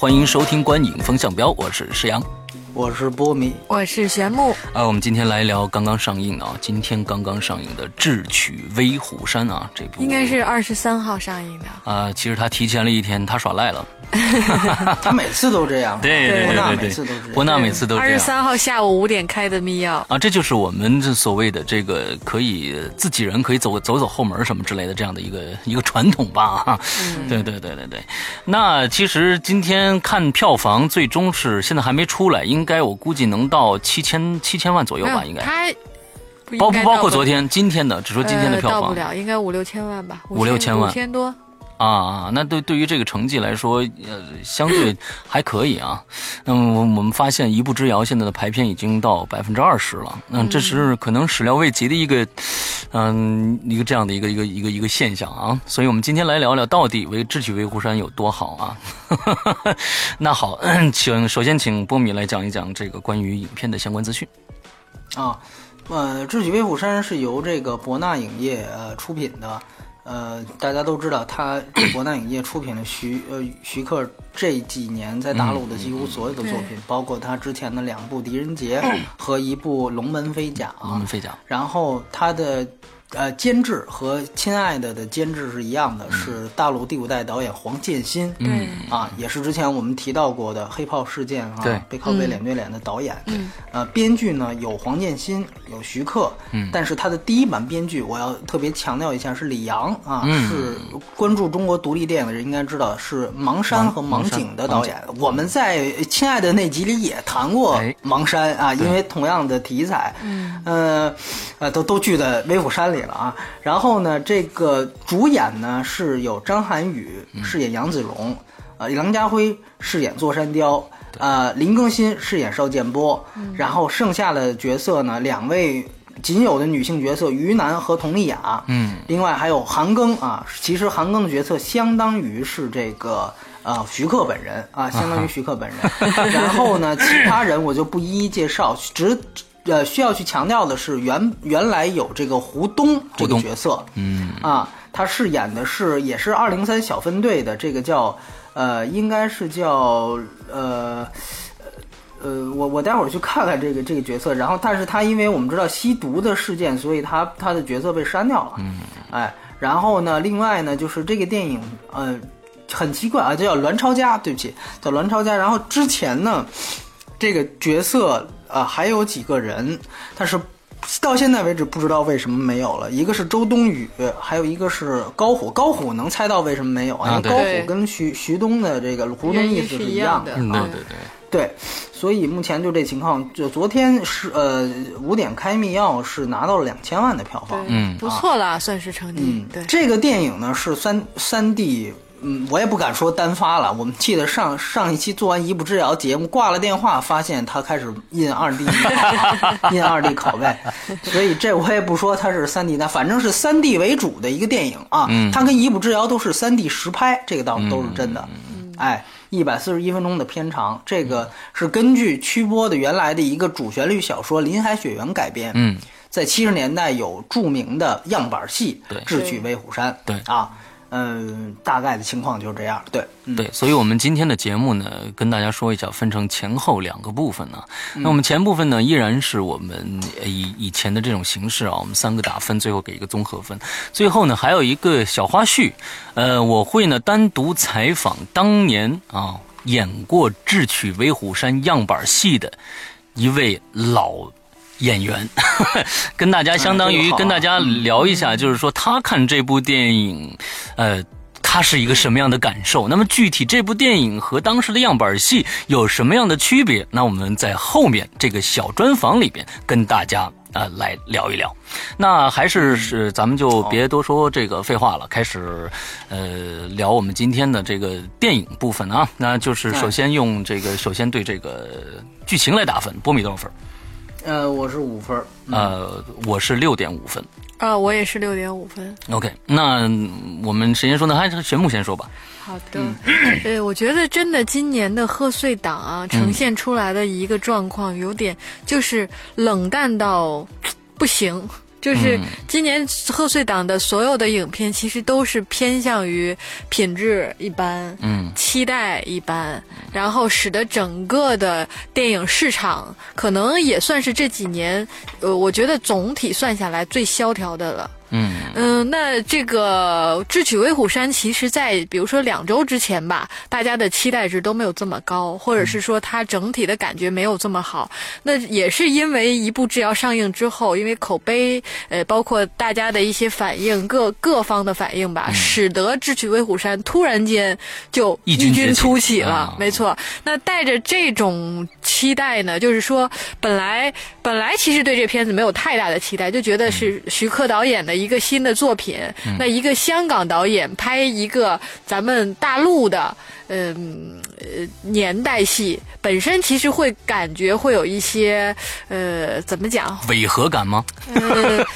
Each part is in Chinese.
欢迎收听《观影风向标》，我是石阳。我是波米，我是玄木。啊，我们今天来聊刚刚上映的啊，今天刚刚上映的《智取威虎山》啊，这部应该是二十三号上映的。啊，其实他提前了一天，他耍赖了。他每次都这样，对对对对对，伯纳每次都这样。二十三号下午五点开的密钥啊，这就是我们这所谓的这个可以自己人可以走走走后门什么之类的这样的一个一个传统吧。哈，对对对对对。那其实今天看票房，最终是现在还没出来，应该我估计能到七千七千万左右吧，应该。它包不包括昨天今天的？只说今天的票房。到不了，应该五六千万吧。五六千万，五千多。啊啊，那对对于这个成绩来说，呃，相对 还可以啊。那么我我们发现《一步之遥》现在的排片已经到百分之二十了，那这是可能始料未及的一个，嗯，一个这样的一个一个一个一个现象啊。所以我们今天来聊聊到底为《智取威虎山》有多好啊。那好，请首先请波米来讲一讲这个关于影片的相关资讯。啊，呃，《智取威虎山》是由这个博纳影业呃出品的。呃，大家都知道，他国难影业出品了徐呃徐克这几年在大陆的几乎所有的作品，包括他之前的两部《狄仁杰》和一部《龙门飞甲》。龙门飞甲。然后他的。呃，监制和《亲爱的》的监制是一样的，是大陆第五代导演黄建新，嗯。啊，也是之前我们提到过的黑炮事件啊，背靠背脸对脸的导演，嗯，呃，编剧呢有黄建新，有徐克，嗯，但是他的第一版编剧我要特别强调一下是李阳啊，是关注中国独立电影的人应该知道是盲山和盲井的导演，我们在《亲爱的》那集里也谈过盲山啊，因为同样的题材，嗯，呃，呃，都都聚在威虎山里。了啊，然后呢，这个主演呢是有张涵予饰演杨子荣，呃，梁家辉饰演座山雕，呃，林更新饰演邵建波，然后剩下的角色呢，两位仅有的女性角色于南和佟丽娅，嗯，另外还有韩庚啊，其实韩庚的角色相当于是这个呃徐克本人啊，相当于 徐克本人，然后呢，其他人我就不一一介绍，只。呃，需要去强调的是，原原来有这个胡东这个角色，嗯啊，他饰演的是也是二零三小分队的这个叫呃，应该是叫呃呃，我我待会儿去看看这个这个角色。然后，但是他因为我们知道吸毒的事件，所以他他的角色被删掉了，嗯，哎，然后呢，另外呢，就是这个电影呃很奇怪啊，叫栾超佳，对不起，叫栾超佳。然后之前呢，这个角色。啊，还有几个人，但是到现在为止不知道为什么没有了。一个是周冬雨，还有一个是高虎。高虎能猜到为什么没有啊？因为高虎跟徐徐东的这个胡东意思是一样的。对对对对，所以目前就这情况。就昨天是呃五点开密钥是拿到了两千万的票房，嗯，不错了，算是成绩。嗯，对，这个电影呢是三三 D。嗯，我也不敢说单发了。我们记得上上一期做完《一步之遥》节目，挂了电话，发现他开始印二 D，印二 D 拷贝，所以这我也不说它是三 D，那反正是三 D 为主的一个电影啊。嗯，它跟《一步之遥》都是三 D 实拍，这个倒都是真的。哎，一百四十一分钟的片长，这个是根据曲波的原来的一个主旋律小说《林海雪原》改编。嗯，在七十年代有著名的样板戏《智取威虎山》。对啊。嗯，大概的情况就是这样。对，对，所以，我们今天的节目呢，跟大家说一下，分成前后两个部分呢。那我们前部分呢，依然是我们以以前的这种形式啊，我们三个打分，最后给一个综合分。最后呢，还有一个小花絮，呃，我会呢单独采访当年啊演过《智取威虎山》样板戏的一位老。演员，跟大家相当于跟大家聊一下，就是说他看这部电影，呃，他是一个什么样的感受？那么具体这部电影和当时的样板戏有什么样的区别？那我们在后面这个小专访里边跟大家啊来聊一聊。那还是是咱们就别多说这个废话了，开始呃聊我们今天的这个电影部分啊。那就是首先用这个首先对这个剧情来打分，波米多少分？呃，我是五分。呃，我是六点五分。啊，我也是六点五分。OK，那我们谁先说呢？还是玄木先说吧。好的，对，我觉得真的今年的贺岁档啊，呈现出来的一个状况，有点就是冷淡到不行。就是今年贺岁档的所有的影片，其实都是偏向于品质一般，嗯，期待一般，然后使得整个的电影市场可能也算是这几年，呃，我觉得总体算下来最萧条的了。嗯嗯，那这个《智取威虎山》其实，在比如说两周之前吧，大家的期待值都没有这么高，或者是说它整体的感觉没有这么好。那也是因为一部《剧要》上映之后，因为口碑，呃，包括大家的一些反应，各各方的反应吧，使得《智取威虎山》突然间就异军突起了。没错，那带着这种期待呢，就是说，本来本来其实对这片子没有太大的期待，就觉得是徐克导演的。一个新的作品，那一个香港导演拍一个咱们大陆的，嗯呃年代戏，本身其实会感觉会有一些呃怎么讲违和感吗？呃，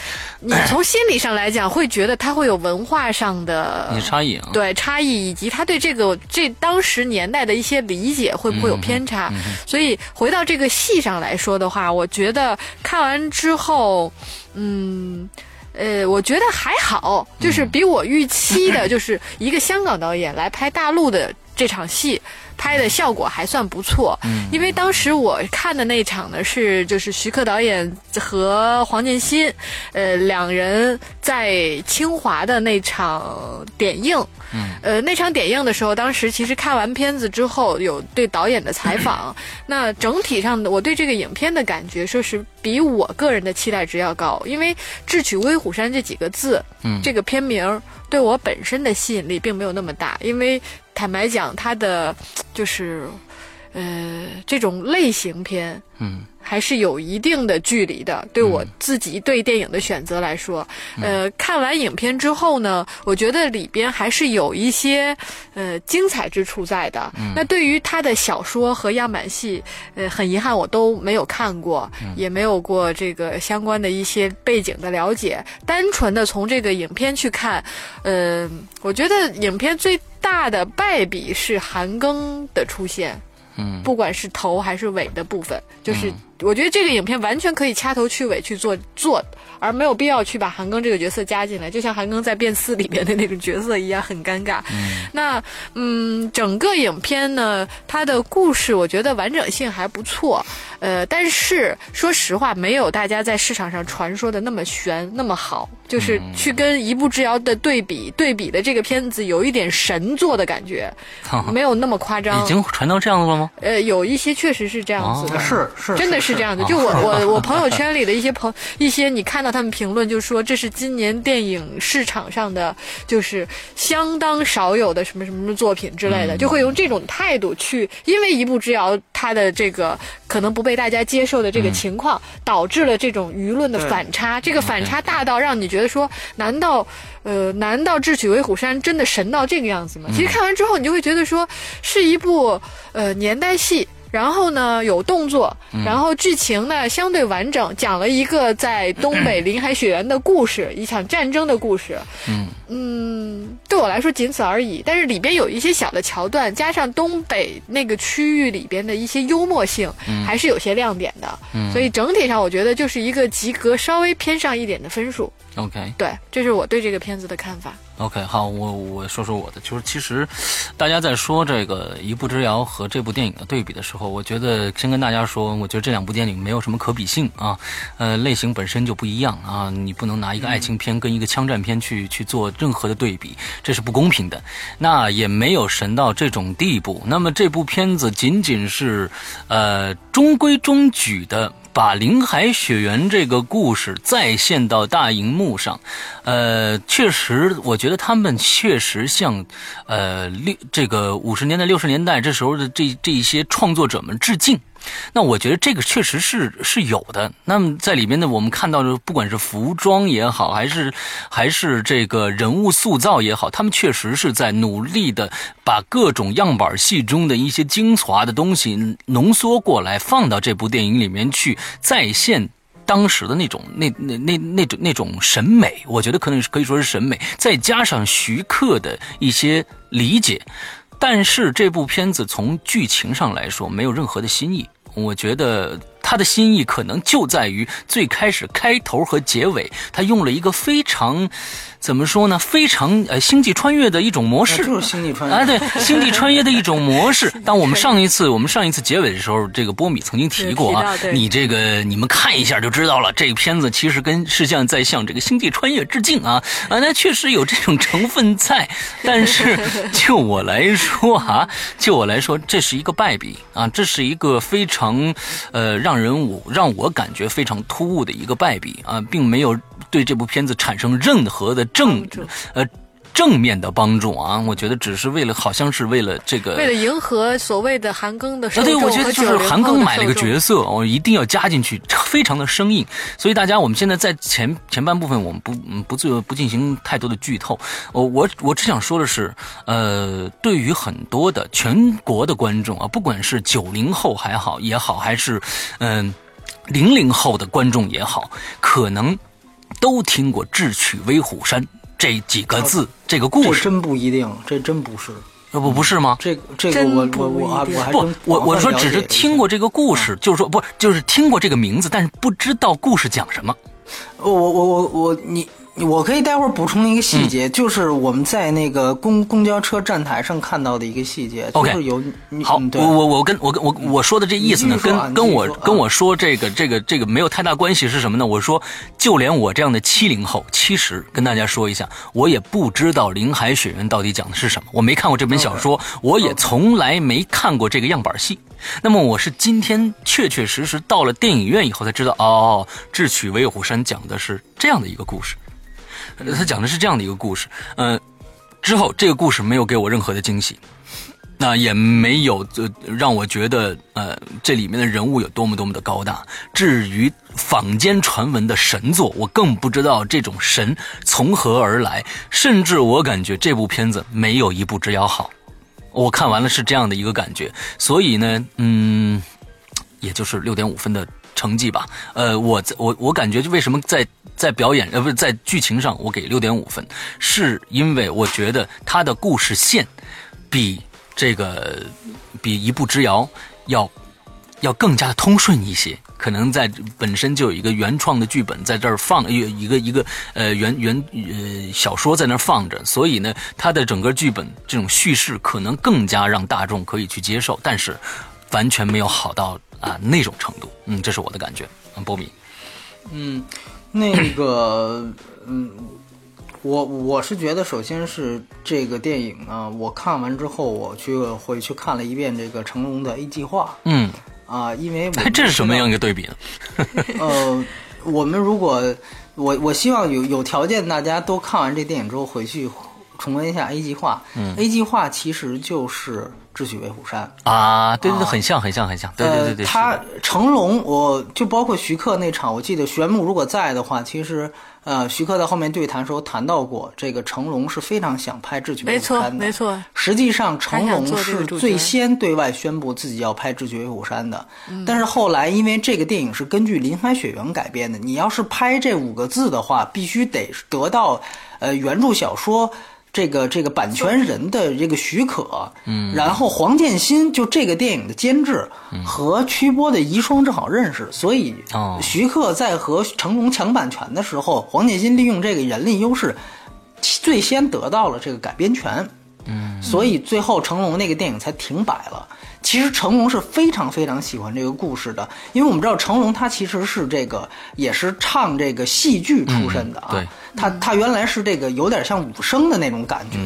你从心理上来讲，会觉得他会有文化上的差异，对差异，以及他对这个这当时年代的一些理解会不会有偏差？所以回到这个戏上来说的话，我觉得看完之后，嗯。呃，我觉得还好，就是比我预期的，就是一个香港导演来拍大陆的这场戏。拍的效果还算不错，因为当时我看的那场呢是就是徐克导演和黄建新，呃两人在清华的那场点映，呃那场点映的时候，当时其实看完片子之后有对导演的采访，那整体上的我对这个影片的感觉说是比我个人的期待值要高，因为“智取威虎山”这几个字，嗯这个片名对我本身的吸引力并没有那么大，因为。坦白讲，它的就是，呃，这种类型片，嗯，还是有一定的距离的。对我自己对电影的选择来说，呃，看完影片之后呢，我觉得里边还是有一些呃精彩之处在的。那对于他的小说和样板戏，呃，很遗憾我都没有看过，也没有过这个相关的一些背景的了解。单纯的从这个影片去看，呃，我觉得影片最。大的败笔是韩庚的出现，嗯，不管是头还是尾的部分，就是我觉得这个影片完全可以掐头去尾去做做。而没有必要去把韩庚这个角色加进来，就像韩庚在变四里面的那种角色一样，很尴尬。那嗯，整个影片呢，它的故事我觉得完整性还不错，呃，但是说实话，没有大家在市场上传说的那么悬那么好。就是去跟《一步之遥》的对比，对比的这个片子有一点神作的感觉，没有那么夸张。已经传到这样子了吗？呃，有一些确实是这样子的，是是，真的是这样的。就我我我朋友圈里的一些朋一些，你看到。他们评论就说这是今年电影市场上的就是相当少有的什么什么作品之类的，就会用这种态度去，因为一步之遥它的这个可能不被大家接受的这个情况，导致了这种舆论的反差，这个反差大到让你觉得说，难道呃，难道智取威虎山真的神到这个样子吗？其实看完之后，你就会觉得说是一部呃年代戏。然后呢，有动作，然后剧情呢相对完整，讲了一个在东北林海雪原的故事，一场战争的故事。嗯嗯，对我来说仅此而已。但是里边有一些小的桥段，加上东北那个区域里边的一些幽默性，还是有些亮点的。所以整体上，我觉得就是一个及格，稍微偏上一点的分数。OK，对，这是我对这个片子的看法。OK，好，我我说说我的，就是其实，大家在说这个《一步之遥》和这部电影的对比的时候，我觉得先跟大家说，我觉得这两部电影没有什么可比性啊，呃，类型本身就不一样啊，你不能拿一个爱情片跟一个枪战片去去做任何的对比，这是不公平的。那也没有神到这种地步。那么这部片子仅仅是，呃，中规中矩的。把林海雪原这个故事再现到大荧幕上，呃，确实，我觉得他们确实向，呃，六这个五十年代、六十年代这时候的这这一些创作者们致敬。那我觉得这个确实是是有的。那么在里面呢，我们看到的不管是服装也好，还是还是这个人物塑造也好，他们确实是在努力的把各种样板戏中的一些精华的东西浓缩过来，放到这部电影里面去再现当时的那种那那那那种那种审美。我觉得可能是可以说是审美，再加上徐克的一些理解。但是这部片子从剧情上来说没有任何的新意，我觉得他的新意可能就在于最开始开头和结尾，他用了一个非常。怎么说呢？非常呃，星际穿越的一种模式，就是星际穿越啊，对，星际穿越的一种模式。当我们上一次我们上一次结尾的时候，这个波米曾经提过啊，你这个你们看一下就知道了，这个片子其实跟是像在向这个星际穿越致敬啊啊，那确实有这种成分在。但是就我来说啊，就我来说，这是一个败笔啊，这是一个非常呃让人我让我感觉非常突兀的一个败笔啊，并没有。对这部片子产生任何的正呃正面的帮助啊，我觉得只是为了好像是为了这个，为了迎合所谓的韩庚的受众对，我觉得就是韩庚买了个角色，我一定要加进去，非常的生硬。所以大家，我们现在在前前半部分，我们不不做不进行太多的剧透。我我我只想说的是，呃，对于很多的全国的观众啊，不管是九零后还好也好，还是嗯零零后的观众也好，可能。都听过“智取威虎山”这几个字，这个故事真不一定，这真不是，那不不是吗？这这个我我我我不我我说只是听过这个故事，就是说不就是听过这个名字，但是不知道故事讲什么。我我我我你。我可以待会儿补充一个细节，就是我们在那个公公交车站台上看到的一个细节，就是有好，我我我跟我跟我我说的这意思呢，跟跟我跟我说这个这个这个没有太大关系，是什么呢？我说就连我这样的七零后，其实跟大家说一下，我也不知道《林海雪原》到底讲的是什么，我没看过这本小说，我也从来没看过这个样板戏。那么我是今天确确实实到了电影院以后才知道，哦，《智取威虎山》讲的是这样的一个故事。他讲的是这样的一个故事，呃，之后这个故事没有给我任何的惊喜，那也没有呃让我觉得呃这里面的人物有多么多么的高大。至于坊间传闻的神作，我更不知道这种神从何而来，甚至我感觉这部片子没有一部之遥好。我看完了是这样的一个感觉，所以呢，嗯，也就是六点五分的。成绩吧，呃，我我我感觉为什么在在表演呃不是在剧情上我给六点五分，是因为我觉得他的故事线比这个比一步之遥要要更加通顺一些，可能在本身就有一个原创的剧本在这儿放一一个一个呃原原呃小说在那儿放着，所以呢，它的整个剧本这种叙事可能更加让大众可以去接受，但是完全没有好到。啊，那种程度，嗯，这是我的感觉，嗯，波米，嗯，那个，嗯，我我是觉得，首先是这个电影呢，我看完之后，我去回去看了一遍这个成龙的 A 计划，嗯，啊，因为这是什么样一个对比呢？呃，我们如果我我希望有有条件，大家都看完这电影之后回去重温一下 A 计划，嗯，A 计划其实就是。智取威虎山啊，对对对，很像很像很像，对对对对。他成龙，我就包括徐克那场，我记得玄牧如果在的话，其实呃，徐克在后面对谈时候谈到过，这个成龙是非常想拍智取威虎山的，没错没错。实际上成龙是最先对外宣布自己要拍智取威虎山的，但是后来因为这个电影是根据林海雪原改编的，你要是拍这五个字的话，必须得得到呃原著小说。这个这个版权人的这个许可，嗯，然后黄建新就这个电影的监制和曲波的遗孀正好认识，所以徐克在和成龙抢版权的时候，黄建新利用这个人力优势，最先得到了这个改编权，嗯，所以最后成龙那个电影才停摆了。其实成龙是非常非常喜欢这个故事的，因为我们知道成龙他其实是这个也是唱这个戏剧出身的啊，对，他他原来是这个有点像武生的那种感觉，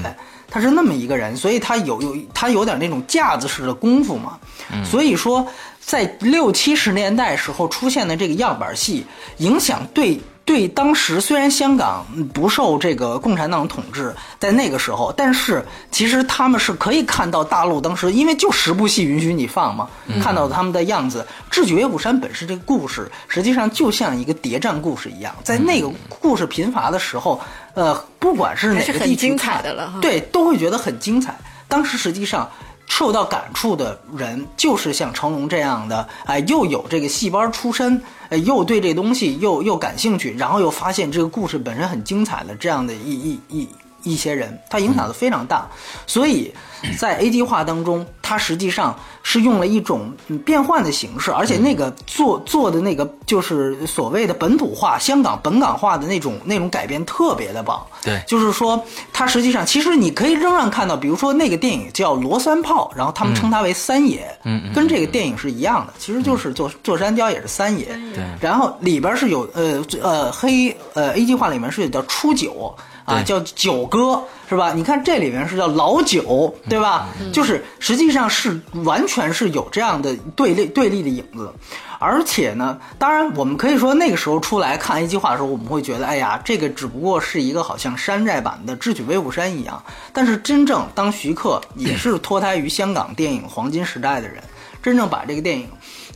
他是那么一个人，所以他有有他有点那种架子式的功夫嘛，所以说在六七十年代时候出现的这个样板戏，影响对对当时虽然香港不受这个共产党统治，在那个时候，但是其实他们是可以看到大陆当时因为就十部戏允许你放嘛，看到他们的样子。《智取威虎山》本身这个故事实际上就像一个谍战故事一样，在那个故事贫乏的时候，呃，不管是哪个地区精彩的了，对，都会觉得很精彩。当时实际上。受到感触的人，就是像成龙这样的，哎，又有这个戏班出身，哎，又对这东西又又感兴趣，然后又发现这个故事本身很精彩的这样的一一一。一些人，他影响的非常大，所以在 A 计划当中，它实际上是用了一种变换的形式，而且那个做做的那个就是所谓的本土化、香港本港化的那种那种改编特别的棒。对，就是说，它实际上其实你可以仍然看到，比如说那个电影叫《罗三炮》，然后他们称它为三爷，嗯，跟这个电影是一样的，其实就是坐坐山雕也是三爷。对，然后里边是有呃呃黑呃 A 计划里面是有叫初九。啊，叫九哥是吧？你看这里面是叫老九，对吧？就是实际上是完全是有这样的对立对立的影子，而且呢，当然我们可以说那个时候出来看 A 计划的时候，我们会觉得，哎呀，这个只不过是一个好像山寨版的《智取威虎山》一样。但是真正当徐克也是脱胎于香港电影黄金时代的人，真正把这个电影。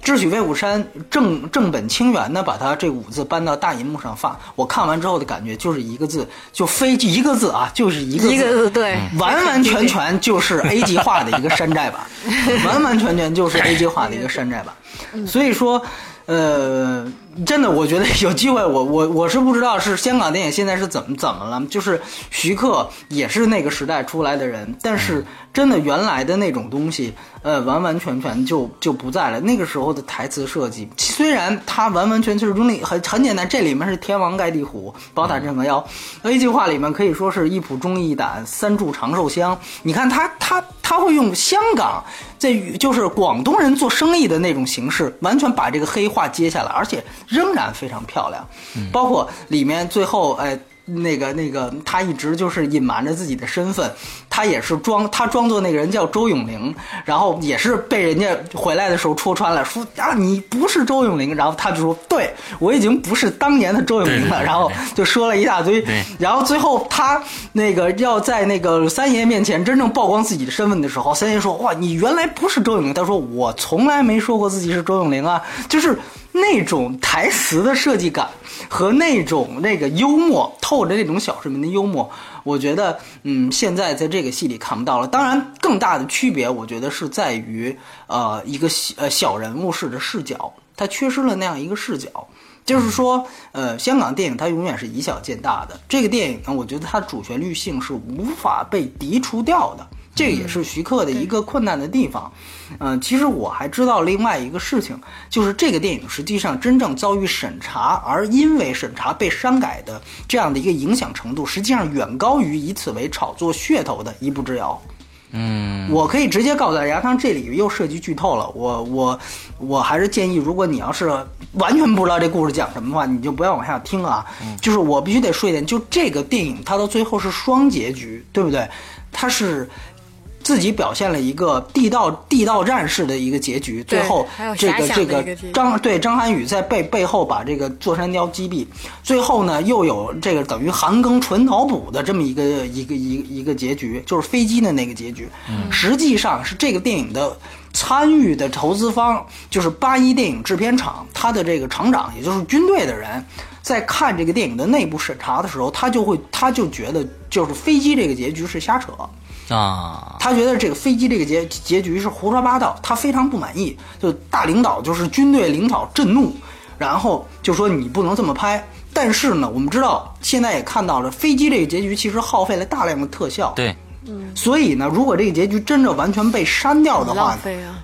智取威虎山正正本清源的把它这五字搬到大银幕上放，我看完之后的感觉就是一个字，就非一个字啊，就是一个一个字，对，完完全全就是 A 级化的一个山寨版，完完全全就是 A 级化的一个山寨版，所以说。呃，真的，我觉得有机会，我我我是不知道是香港电影现在是怎么怎么了，就是徐克也是那个时代出来的人，但是真的原来的那种东西，呃，完完全全就就不在了。那个时候的台词设计，虽然他完完全全是中立，很很简单，这里面是天王盖地虎，宝塔镇河妖，A 计划里面可以说是一仆忠义胆，三柱长寿香。你看他他他会用香港在就是广东人做生意的那种形式，完全把这个黑话。接下来，而且仍然非常漂亮，包括里面最后，哎。那个那个，他一直就是隐瞒着自己的身份，他也是装他装作那个人叫周永玲，然后也是被人家回来的时候戳穿了，说啊你不是周永玲，然后他就说对我已经不是当年的周永玲了，然后就说了一大堆，然后最后他那个要在那个三爷面前真正曝光自己的身份的时候，三爷说哇你原来不是周永玲，他说我从来没说过自己是周永玲啊，就是那种台词的设计感。和那种那个幽默透着那种小市民的幽默，我觉得，嗯，现在在这个戏里看不到了。当然，更大的区别，我觉得是在于，呃，一个呃小人物式的视角，它缺失了那样一个视角。就是说，呃，香港电影它永远是以小见大的。这个电影呢，我觉得它主旋律性是无法被涤除掉的。这个也是徐克的一个困难的地方，嗯，其实我还知道另外一个事情，就是这个电影实际上真正遭遇审查，而因为审查被删改的这样的一个影响程度，实际上远高于以此为炒作噱头的一步之遥。嗯，我可以直接告诉大家，它这里又涉及剧透了。我我我还是建议，如果你要是完全不知道这故事讲什么的话，你就不要往下听啊。就是我必须得说一点，就这个电影它到最后是双结局，对不对？它是。自己表现了一个地道地道战式的一个结局，最后这个这个张对张涵予在背背后把这个座山雕击毙，最后呢又有这个等于韩庚纯脑补的这么一个一个一一个结局，就是飞机的那个结局。实际上是这个电影的参与的投资方就是八一电影制片厂，他的这个厂长也就是军队的人，在看这个电影的内部审查的时候，他就会他就觉得就是飞机这个结局是瞎扯。啊，他觉得这个飞机这个结结局是胡说八道，他非常不满意。就大领导就是军队领导震怒，然后就说你不能这么拍。但是呢，我们知道现在也看到了，飞机这个结局其实耗费了大量的特效。对，嗯。所以呢，如果这个结局真的完全被删掉的话，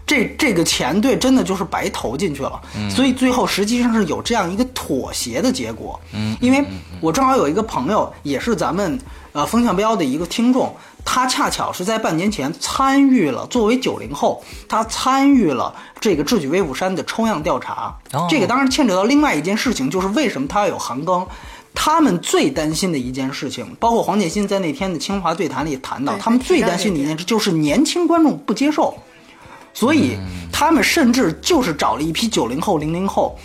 这这个钱对真的就是白投进去了。所以最后实际上是有这样一个妥协的结果。嗯。因为我正好有一个朋友，也是咱们呃风向标的一个听众。他恰巧是在半年前参与了，作为九零后，他参与了这个智取威虎山的抽样调查。这个当然牵扯到另外一件事情，就是为什么他要有韩庚？他们最担心的一件事情，包括黄建新在那天的清华对谈里谈到，他们最担心的一件事就是年轻观众不接受，所以他们甚至就是找了一批九零后、零零后。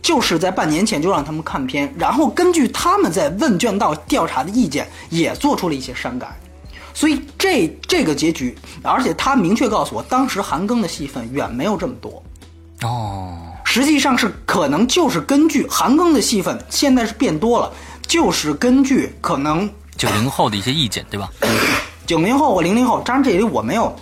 就是在半年前就让他们看片，然后根据他们在问卷到调查的意见，也做出了一些删改。所以这这个结局，而且他明确告诉我，当时韩庚的戏份远没有这么多。哦，实际上是可能就是根据韩庚的戏份现在是变多了，就是根据可能九零后的一些意见，对吧？九零后或零零后，当然这里我没有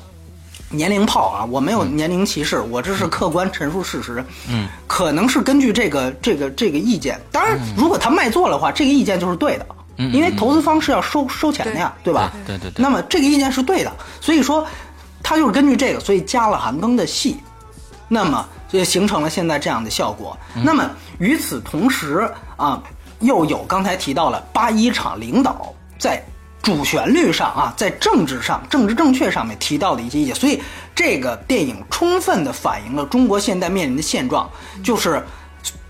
年龄炮啊，我没有年龄歧视，我这是客观陈述事实。嗯，可能是根据这个这个这个意见，当然如果他卖座的话，这个意见就是对的。嗯因为投资方是要收收钱的呀，对吧？对对对那么这个意见是对的，所以说他就是根据这个，所以加了韩庚的戏，那么就形成了现在这样的效果。那么与此同时啊，又有刚才提到了八一厂领导在主旋律上啊，在政治上、政治正确上面提到的一些意见，所以这个电影充分的反映了中国现在面临的现状，就是。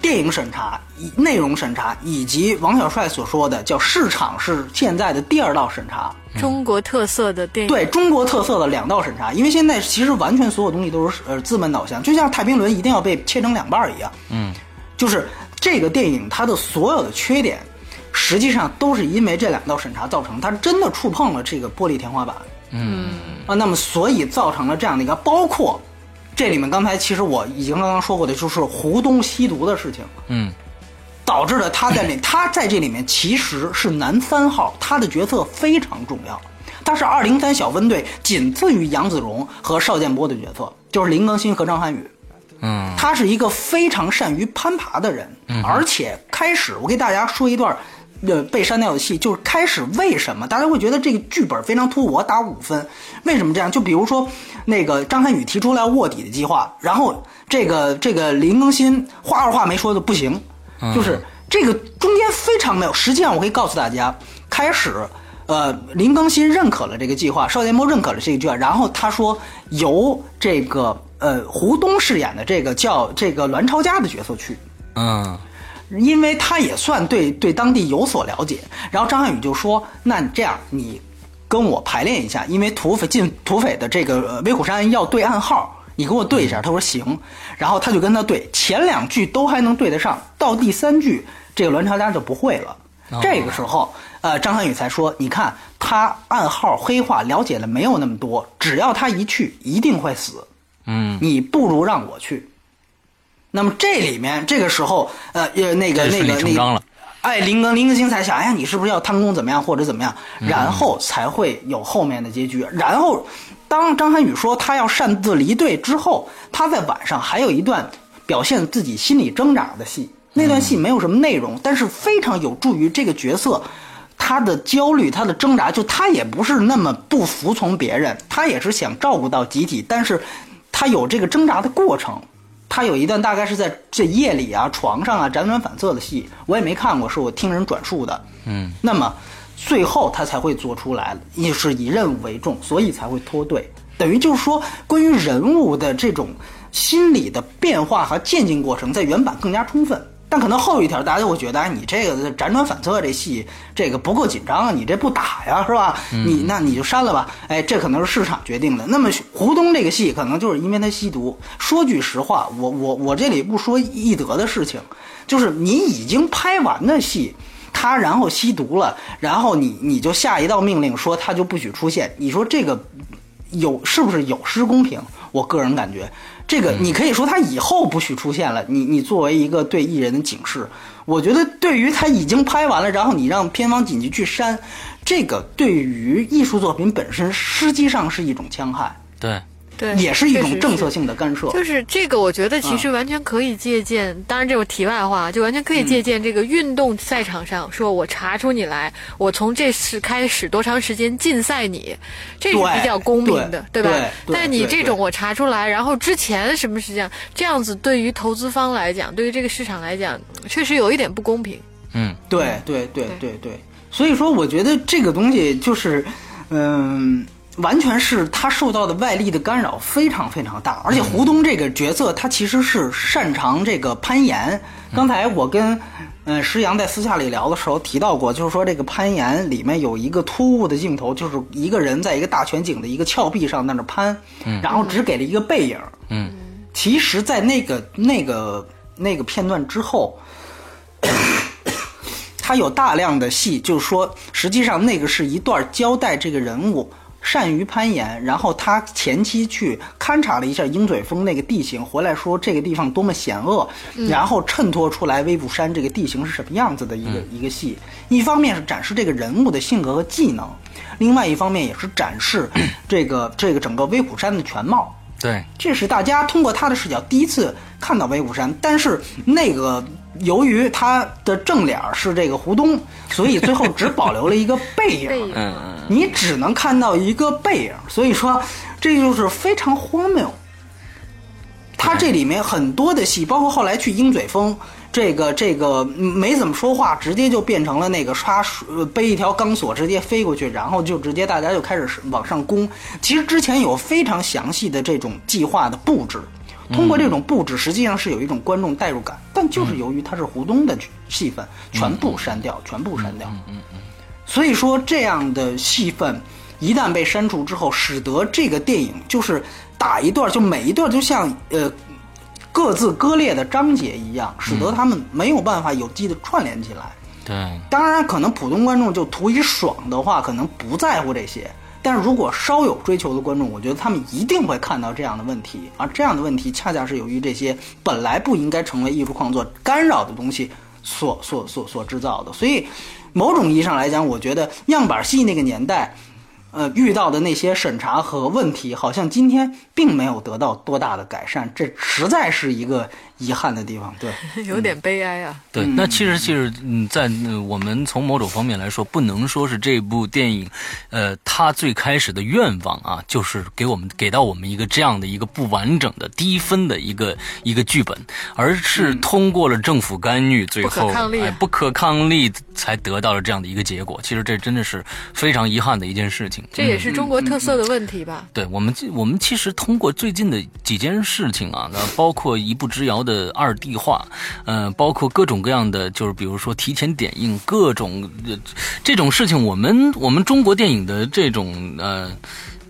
电影审查、以内容审查，以及王小帅所说的叫市场是现在的第二道审查，中国特色的电影，对中国特色的两道审查。因为现在其实完全所有东西都是呃资本导向，就像太平轮一定要被切成两半一样。嗯，就是这个电影它的所有的缺点，实际上都是因为这两道审查造成，它真的触碰了这个玻璃天花板。嗯啊，那么所以造成了这样的一个，包括这里面刚才其实我已经刚刚说过的，就是胡东吸毒的事情，嗯。导致了他在里，他在这里面其实是男三号，他的角色非常重要，他是二零三小分队仅次于杨子荣和邵建波的角色，就是林更新和张涵予。嗯。他是一个非常善于攀爬的人，而且开始我给大家说一段，呃，被删掉的戏，就是开始为什么大家会觉得这个剧本非常突兀，我打五分，为什么这样？就比如说那个张涵予提出来卧底的计划，然后这个这个林更新话二话没说的不行，就是这个中间非常没有。实际上我可以告诉大家，开始。呃，林更新认可了这个计划，邵建波认可了这个计划，然后他说由这个呃胡东饰演的这个叫这个栾超家的角色去，嗯因为他也算对对当地有所了解。然后张涵予就说：“那你这样，你跟我排练一下，因为土匪进土匪的这个呃威虎山要对暗号，你跟我对一下。”他说行，然后他就跟他对，前两句都还能对得上，到第三句这个栾朝家就不会了。这个时候，呃，张涵予才说：“你看他暗号黑话了解的没有那么多，只要他一去，一定会死。嗯，你不如让我去。”那么这里面这个时候，呃呃，那个那个那个。哎，林更林更新才想，哎呀，你是不是要贪功怎么样或者怎么样？然后才会有后面的结局。然后，当张涵予说他要擅自离队之后，他在晚上还有一段表现自己心理挣扎的戏。那段戏没有什么内容，但是非常有助于这个角色他的焦虑、他的挣扎。就他也不是那么不服从别人，他也是想照顾到集体，但是他有这个挣扎的过程。他有一段大概是在这夜里啊、床上啊辗转反侧的戏，我也没看过，是我听人转述的。嗯，那么最后他才会做出来，也是以任务为重，所以才会脱队。等于就是说，关于人物的这种心理的变化和渐进过程，在原版更加充分。但可能后一条大家就会觉得，哎，你这个辗转反侧这戏，这个不够紧张啊，你这不打呀，是吧？你那你就删了吧。哎，这可能是市场决定的。那么胡东这个戏，可能就是因为他吸毒。说句实话，我我我这里不说易德的事情，就是你已经拍完的戏。他然后吸毒了，然后你你就下一道命令说他就不许出现，你说这个有是不是有失公平？我个人感觉，这个你可以说他以后不许出现了，你你作为一个对艺人的警示，我觉得对于他已经拍完了，然后你让片方紧急去删，这个对于艺术作品本身实际上是一种戕害，对，对，也是一种政策性的干涉。就是这个，我觉得其实完全可以借鉴。当然，这种题外话，就完全可以借鉴这个运动赛场上，说我查出你来，我从这次开始多长时间禁赛你，这是比较公平的，吧？对对对但你这种我查出来，然后之前什么时间，这样子对于投资方来讲，对于这个市场来讲，确实有一点不公平。嗯，对对对对对，所以说我觉得这个东西就是，嗯，完全是他受到的外力的干扰非常非常大，而且胡东这个角色他其实是擅长这个攀岩。刚才我跟嗯石阳在私下里聊的时候提到过，就是说这个攀岩里面有一个突兀的镜头，就是一个人在一个大全景的一个峭壁上在那攀，然后只给了一个背影。嗯，其实，在那个那个那个片段之后，他有大量的戏，就是说，实际上那个是一段交代这个人物。善于攀岩，然后他前期去勘察了一下鹰嘴峰那个地形，回来说这个地方多么险恶，然后衬托出来威虎山这个地形是什么样子的一个一个戏。一方面是展示这个人物的性格和技能，另外一方面也是展示这个这个整个威虎山的全貌。对，这是大家通过他的视角第一次看到威虎山，但是那个由于他的正脸是这个胡东，所以最后只保留了一个背影，你只能看到一个背影，所以说这就是非常荒谬。他这里面很多的戏，包括后来去鹰嘴峰。这个这个没怎么说话，直接就变成了那个刷背一条钢索直接飞过去，然后就直接大家就开始往上攻。其实之前有非常详细的这种计划的布置，通过这种布置实际上是有一种观众代入感，但就是由于它是胡东的戏份，全部删掉，全部删掉。嗯嗯。所以说这样的戏份一旦被删除之后，使得这个电影就是打一段，就每一段就像呃。各自割裂的章节一样，使得他们没有办法有机的串联起来。对，当然可能普通观众就图一爽的话，可能不在乎这些。但是如果稍有追求的观众，我觉得他们一定会看到这样的问题，而这样的问题恰恰是由于这些本来不应该成为艺术创作干扰的东西所所所所制造的。所以，某种意义上来讲，我觉得样板戏那个年代。呃，遇到的那些审查和问题，好像今天并没有得到多大的改善，这实在是一个遗憾的地方，对，有点悲哀啊。对，那其实其实，嗯，在我们从某种方面来说，不能说是这部电影，呃，它最开始的愿望啊，就是给我们给到我们一个这样的一个不完整的低分的一个一个剧本，而是通过了政府干预，最后哎不可抗力才得到了这样的一个结果。其实这真的是非常遗憾的一件事情。这也是中国特色的问题吧？对我们，我们其实通过最近的几件事情啊，那包括一步之遥的二 D 化，嗯，包括各种各样的，就是比如说提前点映各种这种事情，我们我们中国电影的这种呃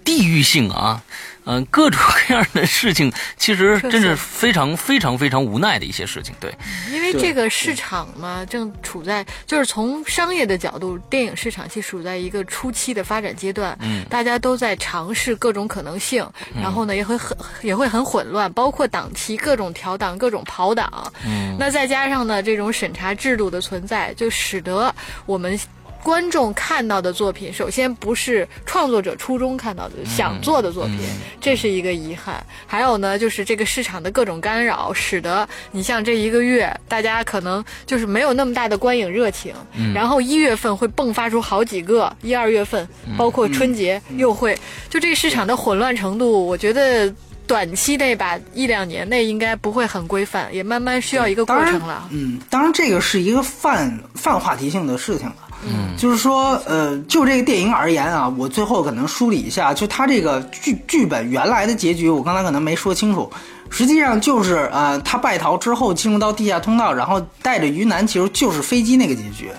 地域性啊。嗯，各种各样的事情，其实真是非常非常非常无奈的一些事情。对，因为这个市场嘛，正处在就是从商业的角度，电影市场其实处在一个初期的发展阶段。嗯，大家都在尝试各种可能性，然后呢，也会很也会很混乱，包括档期各种调档、各种跑档。嗯，那再加上呢，这种审查制度的存在，就使得我们。观众看到的作品，首先不是创作者初衷看到的想做的作品，这是一个遗憾。还有呢，就是这个市场的各种干扰，使得你像这一个月，大家可能就是没有那么大的观影热情。然后一月份会迸发出好几个，一二月份包括春节又会，就这个市场的混乱程度，我觉得短期内吧，一两年内应该不会很规范，也慢慢需要一个过程了。嗯，当然这个是一个泛泛话题性的事情了。嗯，就是说，呃，就这个电影而言啊，我最后可能梳理一下，就他这个剧剧本原来的结局，我刚才可能没说清楚，实际上就是呃，他败逃之后进入到地下通道，然后带着于南，其实就是飞机那个结局。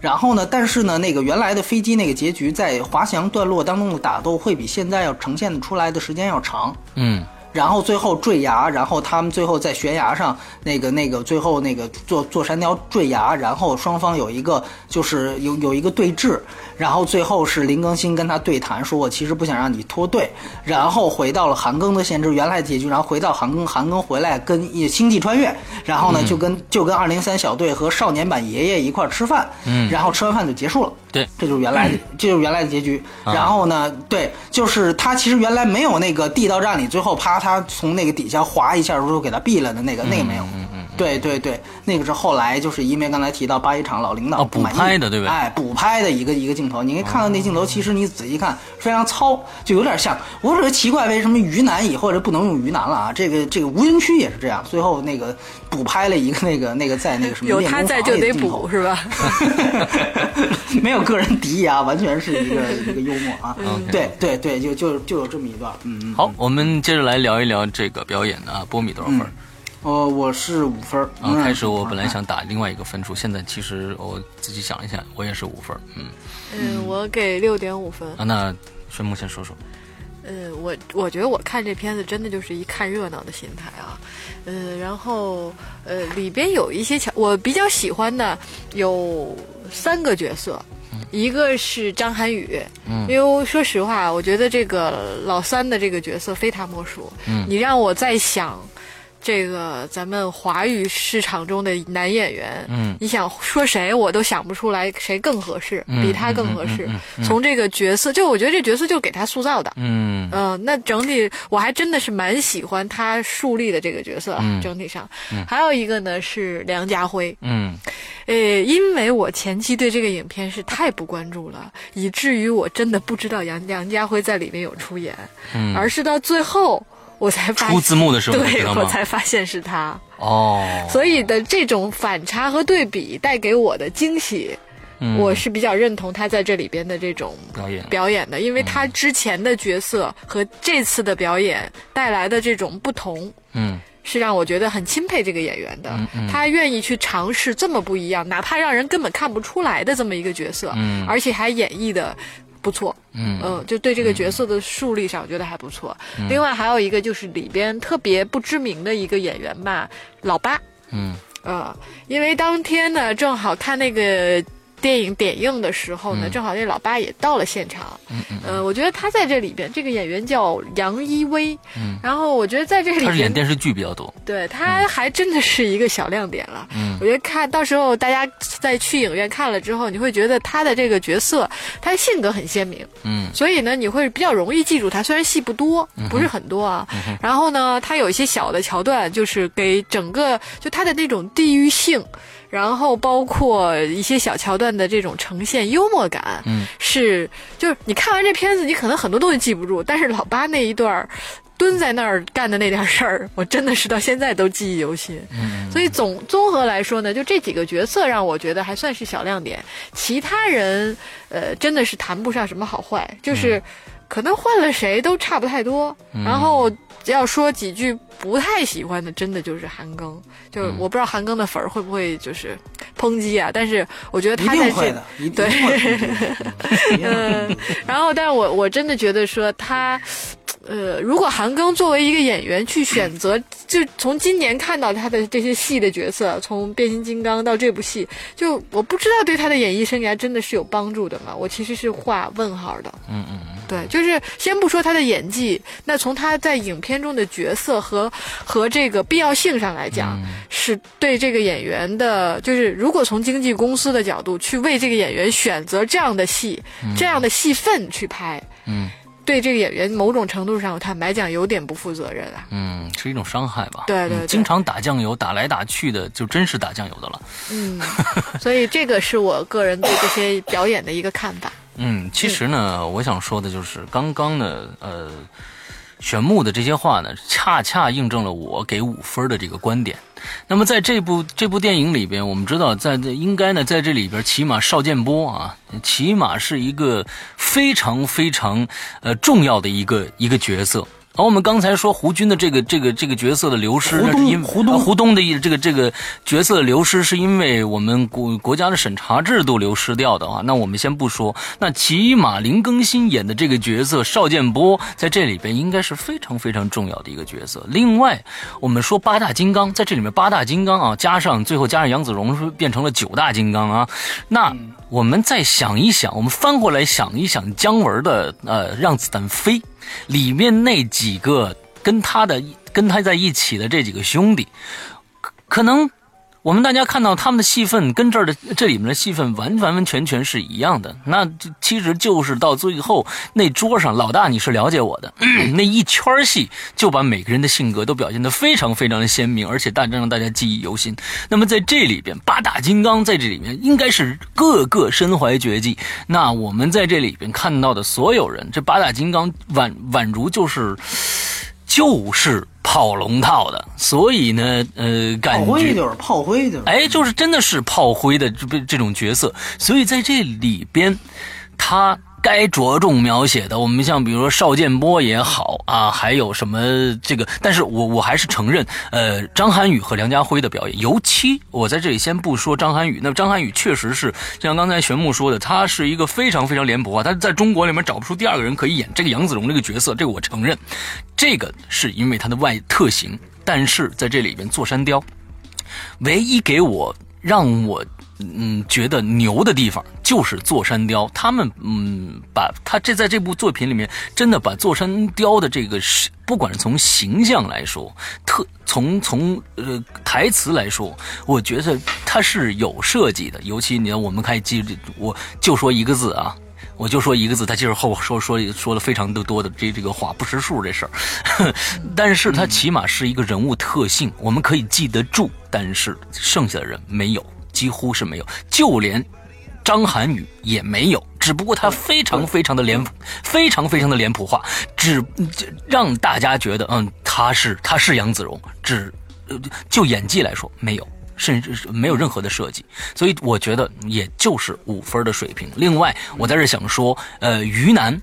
然后呢，但是呢，那个原来的飞机那个结局，在滑翔段落当中的打斗会比现在要呈现出来的时间要长。嗯。然后最后坠崖，然后他们最后在悬崖上，那个那个最后那个坐坐山雕坠崖，然后双方有一个就是有有一个对峙，然后最后是林更新跟他对谈，说我其实不想让你脱队，然后回到了韩庚的限制原来结局，然后回到韩庚，韩庚回来跟星际穿越，然后呢就跟就跟二零三小队和少年版爷爷一块吃饭，嗯，然后吃完饭就结束了。对，这就是原来的，这就是原来的结局。然后呢，对，就是他其实原来没有那个地道战里，最后啪，他从那个底下滑一下，然后给他毙了的那个，那个没有。嗯嗯。对对对，那个是后来就是因为刚才提到八一厂老领导补拍的，对不对？哎，补拍的一个一个镜头，你可以看到那镜头，其实你仔细看非常糙，就有点像。我只是奇怪，为什么于南以后就不能用于南了啊？这个这个无人区也是这样，最后那个补拍了一个那个那个在那个什么有他在就得补是吧？没有个人敌意啊，完全是一个一个幽默啊。对对对，就就就有这么一段。嗯嗯。好，我们接着来聊一聊这个表演啊，波米多少分？哦，我是五分儿。啊，开始我本来想打另外一个分数，现在其实我自己想一下，我也是五分儿。嗯，嗯，我给六点五分。啊，那宣木先说说。呃，我我觉得我看这片子真的就是一看热闹的心态啊，呃，然后呃里边有一些桥，我比较喜欢的有三个角色，一个是张涵予，嗯因为说实话，我觉得这个老三的这个角色非他莫属，嗯你让我再想。这个咱们华语市场中的男演员，嗯。你想说谁，我都想不出来谁更合适，嗯比他更合适。从这个角色，就我觉得这角色就给他塑造的，嗯。嗯、那整体我还真的是蛮喜欢他树立的这个角色整体上。还有一个呢是梁家辉，嗯。呃，因为我前期对这个影片是太不关注了，以至于我真的不知道杨梁家辉在里面有出演，嗯，而是到最后我才发出字幕的时候对我才发现是他。哦，所以的这种反差和对比带给我的惊喜，嗯。我是比较认同他在这里边的这种表演。表演的，因为他之前的角色和这次的表演带来的这种不同。嗯。是让我觉得很钦佩这个演员的，嗯嗯。他愿意去尝试这么不一样，哪怕让人根本看不出来的这么一个角色，嗯。而且还演绎的不错，嗯。嗯，就对这个角色的树立上，我觉得还不错。另外还有一个就是里边特别不知名的一个演员吧，老八，嗯。呃，因为当天呢正好看那个电影点映的时候呢，嗯。正好那老八也到了现场。嗯嗯，呃，我觉得他在这里边，这个演员叫杨一威，嗯。然后我觉得在这里边，他是演电视剧比较多，对他还真的是一个小亮点了。嗯。我觉得看到时候大家在去影院看了之后，你会觉得他的这个角色，他的性格很鲜明，嗯。所以呢，你会比较容易记住他。虽然戏不多，不是很多啊，然后呢，他有一些小的桥段，就是给整个就他的那种地域性，然后包括一些小桥段的这种呈现幽默感，嗯。是就是你看完这片子，你可能很多东西记不住，但是老八那一段儿蹲在那儿干的那点事儿，我真的是到现在都记忆犹新。嗯。所以总综合来说呢，就这几个角色让我觉得还算是小亮点，其他人呃真的是谈不上什么好坏，就是可能换了谁都差不太多。然后要说几句不太喜欢的，真的就是韩庚，就是我不知道韩庚的粉儿会不会就是抨击啊，但是我觉得他在这定会的，一定对会的一定会的 嗯，然后，但是我我真的觉得说他，呃，如果韩庚作为一个演员去选择，就从今年看到他的这些戏的角色，从变形金刚到这部戏，就我不知道对他的演艺生涯真的是有帮助的吗？我其实是画问号的。嗯嗯嗯对，就是先不说他的演技，那从他在影片中的角色和和这个必要性上来讲，是对这个演员的，就是如果从经纪公司的角度去为这个演员选择这样的戏、这样的戏份去拍，嗯对这个演员某种程度上，坦白讲有点不负责任啊。嗯，是一种伤害吧？对对对嗯经常打酱油，打来打去的，就真是打酱油的了。嗯，所以这个是我个人对这些表演的一个看法。嗯，其实呢，我想说的就是刚刚呢，呃，玄牧的这些话呢，恰恰印证了我给五分的这个观点。那么在这部这部电影里边，我们知道在这应该呢，在这里边，起码邵建波啊，起码是一个非常非常呃重要的一个一个角色。而我们刚才说胡军的这个这个这个角色的流失，胡东胡东呃胡东的这个这个角色的流失，是因为我们国国家的审查制度流失掉的啊。那我们先不说，那起码林更新演的这个角色邵建波在这里边应该是非常非常重要的一个角色。另外，我们说八大金刚在这里面，八大金刚啊，加上最后加上杨子荣，是变成了九大金刚啊。那我们再想一想，我们翻过来想一想姜文的呃《让子弹飞》里面那几个跟他的跟他在一起的这几个兄弟，可能我们大家看到他们的戏份跟这儿的这里面的戏份完完完全全是一样的。那这其实就是到最后那桌上，老大你是了解我的，那一圈戏就把每个人的性格都表现得非常非常的鲜明，而且大让大家记忆犹新。那么在这里边，八大金刚在这里面应该是个个身怀绝技。那我们在这里边看到的所有人，这八大金刚宛宛如就是就是跑龙套的，所以呢，呃，感觉炮灰就是炮灰就是，哎，就是真的是炮灰的这这种角色，所以在这里边，他该着重描写的，我们像比如说邵建波也好啊，还有什么这个，但是我我还是承认，呃，张涵予和梁家辉的表演，尤其我在这里先不说张涵予，那张涵予确实是像刚才玄木说的，他是一个非常非常脸谱化，他在中国里面找不出第二个人可以演这个杨子荣这个角色，这个我承认，这个是因为他的外特型，但是在这里边做山雕，唯一给我让我。嗯，觉得牛的地方就是座山雕，他们嗯，把他这在这部作品里面真的把座山雕的这个是，不管是从形象来说，特从从呃台词来说，我觉得他是有设计的。尤其你看，我们可以记，我就说一个字啊，我就说一个字，他就是后说说说了非常的多的这这个话不识数这事儿，但是他起码是一个人物特性，我们可以记得住，但是剩下的人没有。几乎是没有，就连张涵予也没有。只不过他非常非常的脸，非常非常的脸谱化，只让大家觉得，嗯，他是他是杨子荣。只就演技来说，没有，甚至是没有任何的设计。所以我觉得也就是五分的水平。另外，我在这想说，呃，于南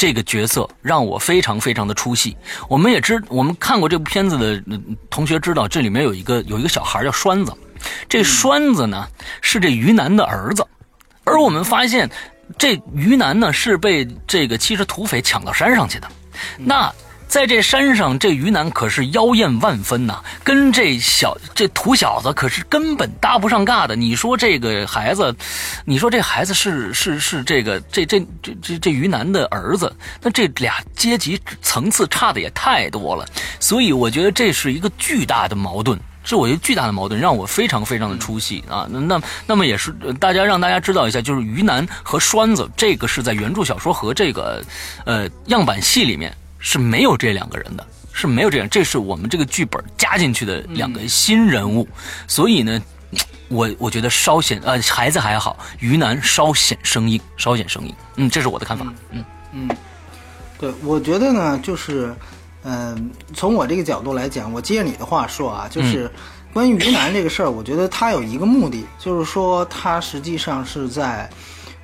这个角色让我非常非常的出戏。我们也知，我们看过这部片子的同学知道，这里面有一个有一个小孩叫栓子。这栓子呢是这于南的儿子，而我们发现这于南呢是被这个其实土匪抢到山上去的。那在这山上，这于南可是妖艳万分呐，跟这小这土小子可是根本搭不上尬的。你说这个孩子，你说这孩子是是是这个这这这这这于南的儿子，那这俩阶级层次差的也太多了。所以我觉得这是一个巨大的矛盾。是我一个巨大的矛盾，让我非常非常的出戏啊！那那么也是大家让大家知道一下，就是于南和栓子这个是在原著小说和这个呃样板戏里面是没有这两个人的，是没有这样，这是我们这个剧本加进去的两个新人物，所以呢，我我觉得稍显呃孩子还好，于南稍显生硬，稍显生硬，嗯，这是我的看法，嗯嗯，对，我觉得呢就是。嗯，从我这个角度来讲，我接着你的话说啊，就是关于于南这个事儿，我觉得他有一个目的，就是说他实际上是在，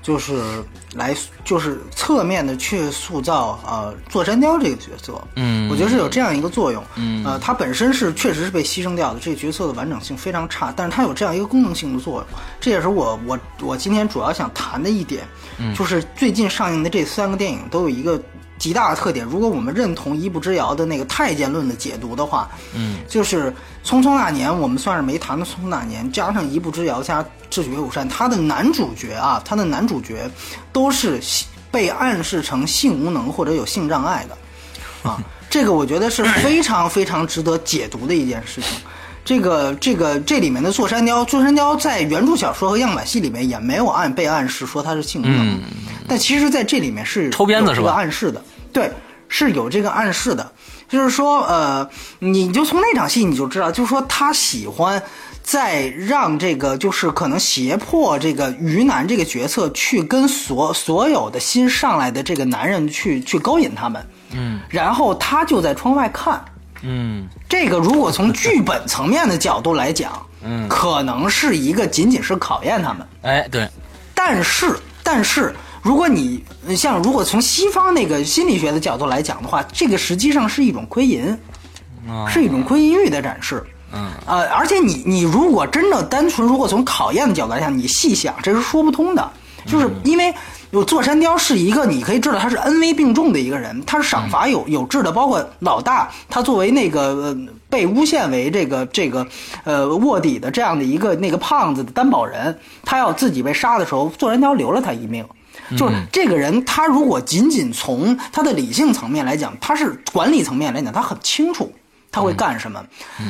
就是来就是侧面的去塑造呃座山雕这个角色。嗯，我觉得是有这样一个作用。嗯，呃，他本身是确实是被牺牲掉的，这个角色的完整性非常差，但是他有这样一个功能性的作用，这也是我我我今天主要想谈的一点，就是最近上映的这三个电影都有一个。极大的特点，如果我们认同一步之遥的那个太监论的解读的话，嗯，就是《匆匆那年》，我们算是没谈的《匆匆那年》，加上一步之遥加《智取威虎山》，他的男主角啊，他的男主角都是被暗示成性无能或者有性障碍的，啊，这个我觉得是非常非常值得解读的一件事情。这个这个这里面的座山雕，座山雕在原著小说和样板戏里面也没有暗被暗示说他是性无能。但其实，在这里面是抽鞭子是吧？暗示的，对，是有这个暗示的。就是说，呃，你就从那场戏你就知道，就是说他喜欢在让这个，就是可能胁迫这个于南这个角色去跟所所有的新上来的这个男人去去勾引他们，嗯，然后他就在窗外看，嗯，这个如果从剧本层面的角度来讲，嗯，可能是一个仅仅是考验他们，哎，对，但是，但是。如果你像如果从西方那个心理学的角度来讲的话，这个实际上是一种窥淫，是一种窥淫欲的展示。嗯，呃，而且你你如果真的单纯如果从考验的角度来讲，你细想这是说不通的，就是因为有座山雕是一个你可以知道他是恩威并重的一个人，他是赏罚有有制的，包括老大他作为那个被诬陷为这个这个呃卧底的这样的一个那个胖子的担保人，他要自己被杀的时候，座山雕留了他一命。就是这个人，他如果仅仅从他的理性层面来讲，他是管理层面来讲，他很清楚他会干什么。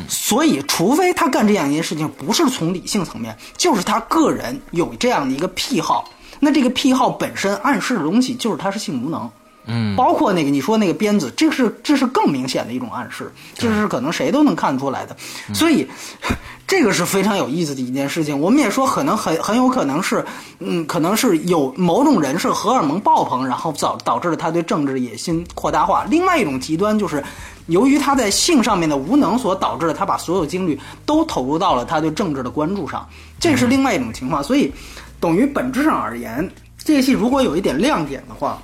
所以，除非他干这样一件事情不是从理性层面，就是他个人有这样的一个癖好，那这个癖好本身暗示的东西就是他是性无能。嗯，包括那个你说那个鞭子，这是这是更明显的一种暗示，这是可能谁都能看得出来的。所以。这个是非常有意思的一件事情。我们也说，可能很很有可能是，嗯，可能是有某种人是荷尔蒙爆棚，然后导导致了他对政治野心扩大化。另外一种极端就是，由于他在性上面的无能，所导致的他把所有精力都投入到了他对政治的关注上。这是另外一种情况。所以，等于本质上而言，这个戏如果有一点亮点的话，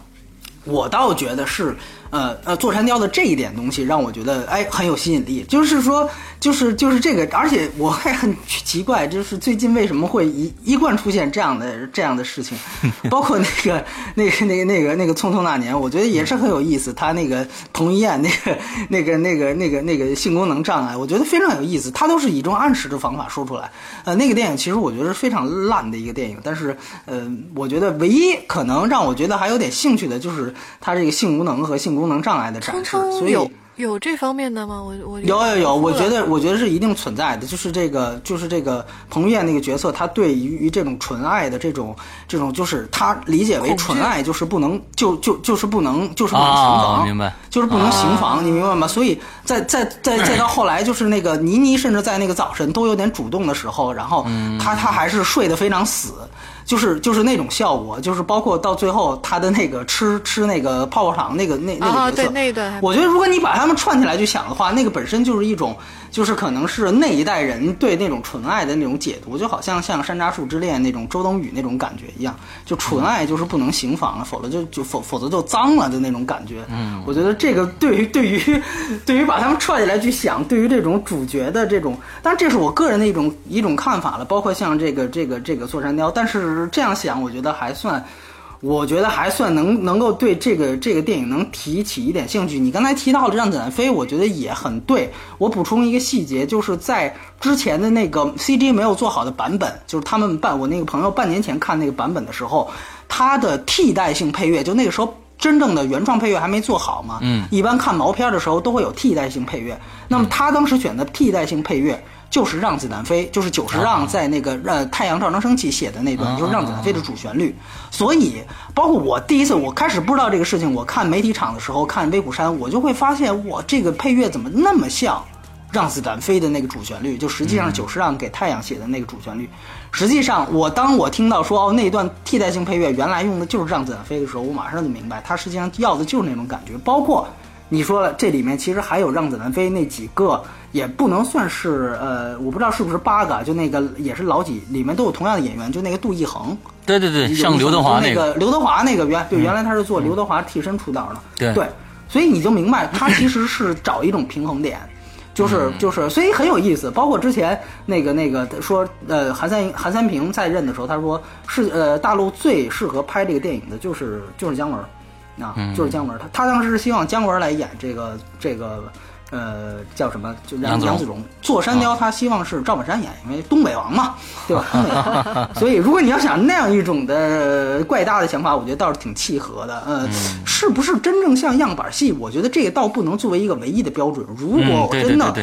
我倒觉得是。呃呃，座山雕的这一点东西让我觉得哎很有吸引力，就是说就是就是这个，而且我还很奇怪，就是最近为什么会一一贯出现这样的这样的事情，包括那个那个那个那个那个匆匆那年，我觉得也是很有意思。他那个彭于晏那个那个那个那个那个性功能障碍，我觉得非常有意思。他都是以一种暗示的方法说出来。呃，那个电影其实我觉得是非常烂的一个电影，但是呃，我觉得唯一可能让我觉得还有点兴趣的就是他这个性无能和性功。功能障碍的展示，所以有有这方面的吗？我我有有有，我觉得我觉得是一定存在的。就是这个就是这个彭于晏那个角色，他对于这种纯爱的这种这种，就是他理解为纯爱就是不能就就就是不能就是不能行房，明白？就是不能行房，你明白吗？所以在在在再到后来，就是那个倪妮，甚至在那个早晨都有点主动的时候，然后他他还是睡得非常死。就是就是那种效果，就是包括到最后他的那个吃吃那个泡泡糖那个那那个角色，那一段，我觉得如果你把他们串起来去想的话，那个本身就是一种。就是可能是那一代人对那种纯爱的那种解读，就好像像《山楂树之恋》那种周冬雨那种感觉一样，就纯爱就是不能行房了，否则就就否否则就脏了的那种感觉。嗯，我觉得这个对于对于对于把他们串起来去想，对于这种主角的这种，当然这是我个人的一种一种看法了。包括像这个这个这个《座山雕》，但是这样想，我觉得还算。我觉得还算能能够对这个这个电影能提起一点兴趣。你刚才提到了让子弹飞，我觉得也很对。我补充一个细节，就是在之前的那个 CG 没有做好的版本，就是他们半我那个朋友半年前看那个版本的时候，他的替代性配乐，就那个时候真正的原创配乐还没做好嘛。嗯。一般看毛片的时候都会有替代性配乐，那么他当时选的替代性配乐。就是让子弹飞，就是久石让在那个呃太阳照常升起写的那段，就是让子弹飞的主旋律。所以，包括我第一次我开始不知道这个事情，我看媒体场的时候看威虎山，我就会发现，我这个配乐怎么那么像让子弹飞的那个主旋律？就实际上久石让给太阳写的那个主旋律。实际上，我当我听到说哦那段替代性配乐原来用的就是让子弹飞的时候，我马上就明白，他实际上要的就是那种感觉。包括你说，这里面其实还有让子弹飞那几个。也不能算是呃，我不知道是不是八个，就那个也是老几，里面都有同样的演员，就那个杜奕恒。对对对，像刘德华那个。刘德华那个原对原来他是做刘德华替身出道的。对对，所以你就明白他其实是找一种平衡点，就是就是，所以很有意思。包括之前那个那个说呃韩三韩三平在任的时候，他说是呃大陆最适合拍这个电影的就是就是姜文，啊就是姜文，他他当时是希望姜文来演这个这个。呃，叫什么？就杨杨子荣坐山雕，他希望是赵本山演，因为东北王嘛，对吧？所以，如果你要想那样一种的怪大的想法，我觉得倒是挺契合的。呃，是不是真正像样板戏？我觉得这个倒不能作为一个唯一的标准。如果真的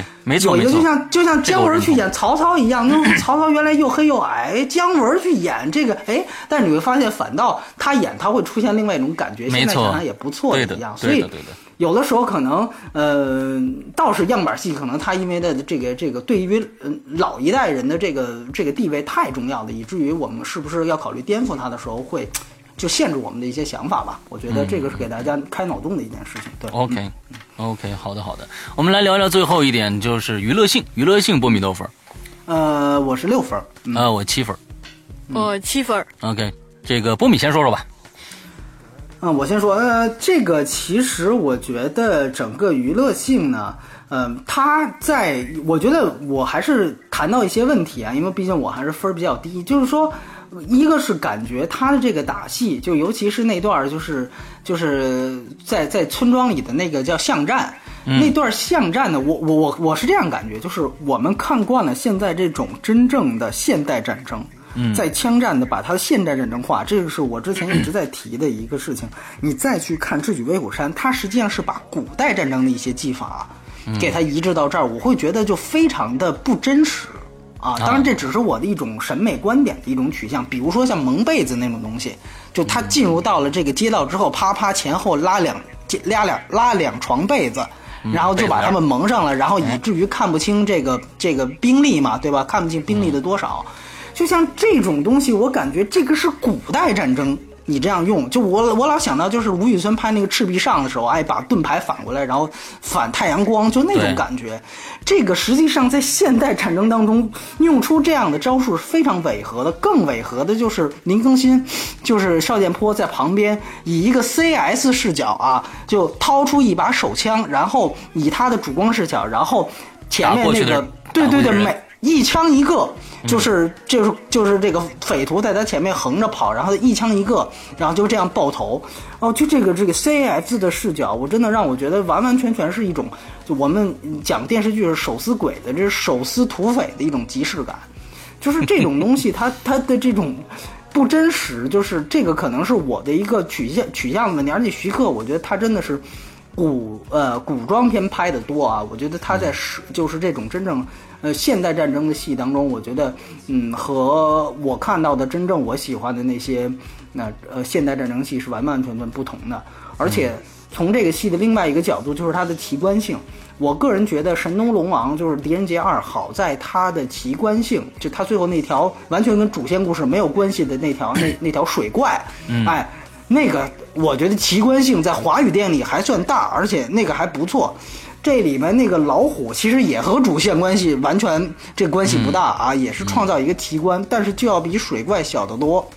有一个就像就像姜文去演曹操一样，那曹操原来又黑又矮，姜文去演这个，哎，但是你会发现，反倒他演他会出现另外一种感觉，现在想想也不错的一样。所以。有的时候可能，呃，倒是样板戏，可能他因为的这个这个对于老一代人的这个这个地位太重要了，以至于我们是不是要考虑颠覆他的时候，会就限制我们的一些想法吧？我觉得这个是给大家开脑洞的一件事情。对，OK，OK，好的好的，我们来聊聊最后一点，就是娱乐性，娱乐性波米多分？呃，我是六分，呃，我七分，我七分。OK，这个波米先说说吧。嗯，我先说，呃，这个其实我觉得整个娱乐性呢，嗯，它在，我觉得我还是谈到一些问题啊，因为毕竟我还是分儿比较低，就是说，一个是感觉他的这个打戏，就尤其是那段就是就是在在村庄里的那个叫巷战，那段巷战呢，我我我我是这样感觉，就是我们看惯了现在这种真正的现代战争。在枪战的把它的现代战争化，这个是我之前一直在提的一个事情。你再去看《智取威虎山》，它实际上是把古代战争的一些技法给它移植到这儿，我会觉得就非常的不真实啊。当然，这只是我的一种审美观点的一种取向。比如说像蒙被子那种东西，就他进入到了这个街道之后，啪啪前后拉两拉两拉两床被子，然后就把他们蒙上了，然后以至于看不清这个这个兵力嘛，对吧？看不清兵力的多少。就像这种东西，我感觉这个是古代战争你这样用，就我我老想到就是吴宇森拍那个《赤壁上》的时候，哎，把盾牌反过来，然后反太阳光，就那种感觉。这个实际上在现代战争当中用出这样的招数是非常违和的。更违和的就是林更新，就是邵剑波在旁边以一个 CS 视角啊，就掏出一把手枪，然后以他的主光视角，然后前面那个对对对每。一枪一个，就是就是就是这个匪徒在他前面横着跑，然后一枪一个，然后就这样爆头。哦，就这个这个 C F 的视角，我真的让我觉得完完全全是一种，就我们讲电视剧是手撕鬼的，这是手撕土匪的一种即视感。就是这种东西，它它的这种不真实，就是这个可能是我的一个取向取向的问题。而且徐克，我觉得他真的是古呃古装片拍的多啊，我觉得他在是就是这种真正。呃，现代战争的戏当中，我觉得，嗯，和我看到的真正我喜欢的那些，那呃，现代战争戏是完完全全不同的。而且从这个戏的另外一个角度，就是它的奇观性。我个人觉得《神农龙王》就是《狄仁杰二》，好在它的奇观性，就它最后那条完全跟主线故事没有关系的那条那那条水怪，哎，那个我觉得奇观性在华语电影里还算大，而且那个还不错。这里面那个老虎其实也和主线关系完全这关系不大啊，也是创造一个奇观，但是就要比水怪小得多。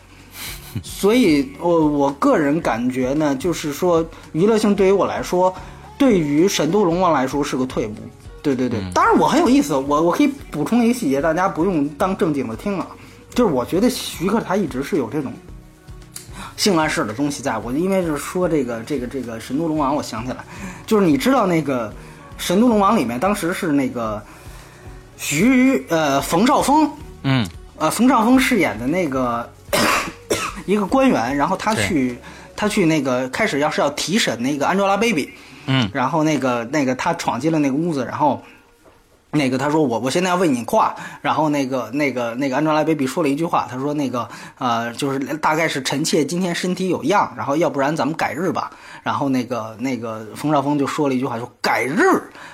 所以，我我个人感觉呢，就是说娱乐性对于我来说，对于《神都龙王》来说是个退步。对对对，当然我很有意思，我我可以补充一个细节，大家不用当正经的听啊。就是我觉得徐克他一直是有这种性暗示的东西在。我因为是说这个这个这个《神都龙王》，我想起来，就是你知道那个。《神都龙王》里面当时是那个徐呃冯绍峰，嗯，呃冯绍峰饰演的那个 一个官员，然后他去他去那个开始要是要提审那个 Angelababy，嗯，然后那个那个他闯进了那个屋子，然后。那个他说我我现在要为你画，然后那个那个那个 Angelababy 说了一句话，他说那个呃就是大概是臣妾今天身体有恙，然后要不然咱们改日吧。然后那个那个冯绍峰就说了一句话，说改日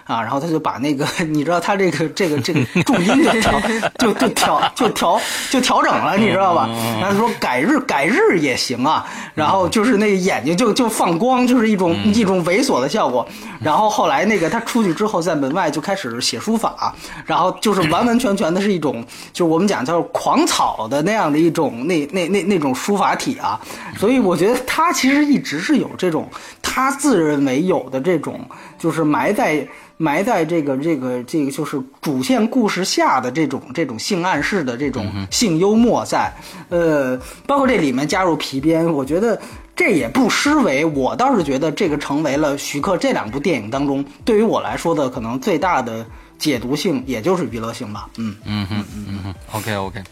啊，然后他就把那个你知道他这个这个这个重音就调就就调就调就调整了，你知道吧？然后说改日改日也行啊，然后就是那个眼睛就就放光，就是一种一种猥琐的效果。然后后来那个他出去之后，在门外就开始写书法。啊，然后就是完完全全的是一种，就是我们讲叫狂草的那样的一种那那那那种书法体啊，所以我觉得他其实一直是有这种他自认为有的这种，就是埋在埋在这个这个这个就是主线故事下的这种这种性暗示的这种性幽默在，呃，包括这里面加入皮鞭，我觉得这也不失为，我倒是觉得这个成为了徐克这两部电影当中对于我来说的可能最大的。解读性也就是娱乐性吧，嗯。嗯嗯嗯嗯，OK OK，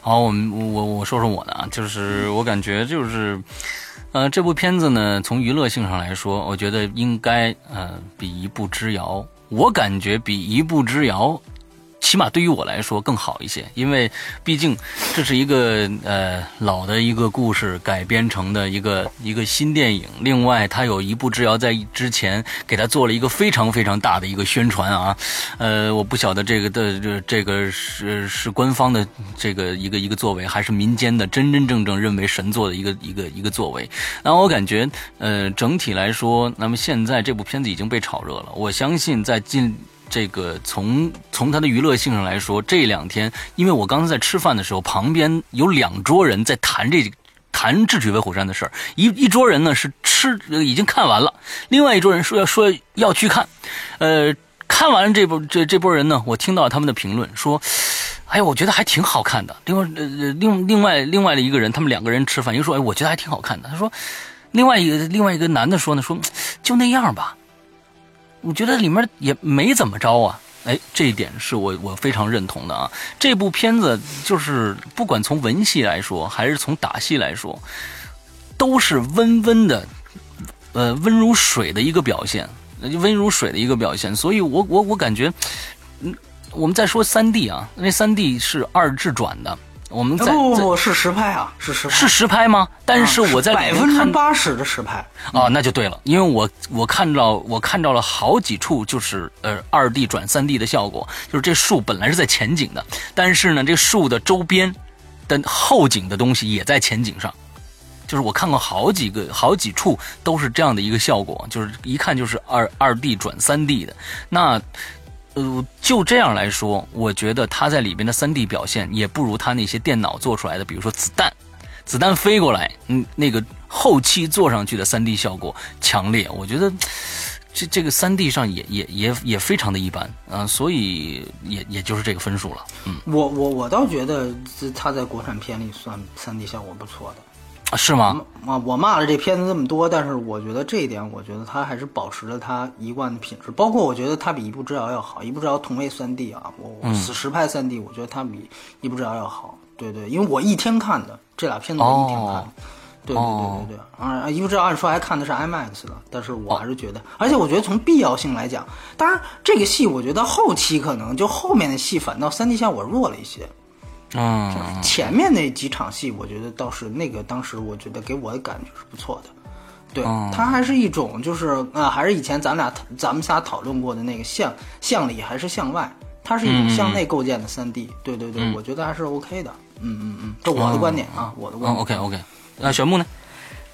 好，我们我我说说我的啊，就是我感觉就是，呃，这部片子呢，从娱乐性上来说，我觉得应该呃比一步之遥，我感觉比一步之遥。起码对于我来说更好一些，因为毕竟这是一个呃老的一个故事改编成的一个一个新电影。另外，他有一步之遥在之前给他做了一个非常非常大的一个宣传啊。呃，我不晓得这个的这这个是是官方的这个一个一个作为，还是民间的真真正正认为神作的一个一个一个作为。那我感觉呃整体来说，那么现在这部片子已经被炒热了。我相信在近。这个从从它的娱乐性上来说，这两天，因为我刚才在吃饭的时候，旁边有两桌人在谈这谈《智取威虎山》的事儿，一一桌人呢是吃已经看完了，另外一桌人说要说要去看，呃，看完这波这这波人呢，我听到他们的评论说，哎呀，我觉得还挺好看的。另外呃另另外另外的一个人，他们两个人吃饭，又说，哎，我觉得还挺好看的。他说，另外一个另外一个男的说呢，说就那样吧。我觉得里面也没怎么着啊，哎，这一点是我我非常认同的啊。这部片子就是不管从文戏来说，还是从打戏来说，都是温温的，呃，温如水的一个表现，温如水的一个表现。所以我我我感觉，嗯，我们再说三 D 啊，那三 D 是二制转的。我们在不不不是实拍啊，是实拍是实拍吗？但是我在百分之八十的实拍啊，那就对了，因为我我看到我看到了好几处就是呃二 D 转三 D 的效果，就是这树本来是在前景的，但是呢这树的周边的后景的东西也在前景上，就是我看过好几个好几处都是这样的一个效果，就是一看就是二二 D 转三 D 的。那呃，就这样来说，我觉得它在里边的三 D 表现也不如它那些电脑做出来的，比如说子弹，子弹飞过来，嗯，那个后期做上去的三 D 效果强烈。我觉得这这个三 D 上也也也也非常的一般啊，所以也也就是这个分数了。嗯，我我我倒觉得它在国产片里算三 D 效果不错的。是吗？啊，我骂了这片子这么多，但是我觉得这一点，我觉得他还是保持了他一贯的品质。包括我觉得他比《一步之遥》要好，《一步之遥》同为三 D 啊，我死实拍三 D，我觉得他比《一步之遥》要好。对对，因为我一天看的这俩片子，我一天看。对对对对对，啊，《一步之遥》按说还看的是 IMAX 的，但是我还是觉得，而且我觉得从必要性来讲，当然这个戏我觉得后期可能就后面的戏反倒三 D 效果弱了一些。嗯，前面那几场戏，我觉得倒是那个当时我觉得给我的感觉是不错的。对，它还是一种就是啊，还是以前咱俩咱们仨讨论过的那个向向里还是向外，它是一种向内构建的三 D。对对对，我觉得还是 OK 的。嗯嗯嗯，这我的观点啊，我的观点。OK OK，那玄木呢？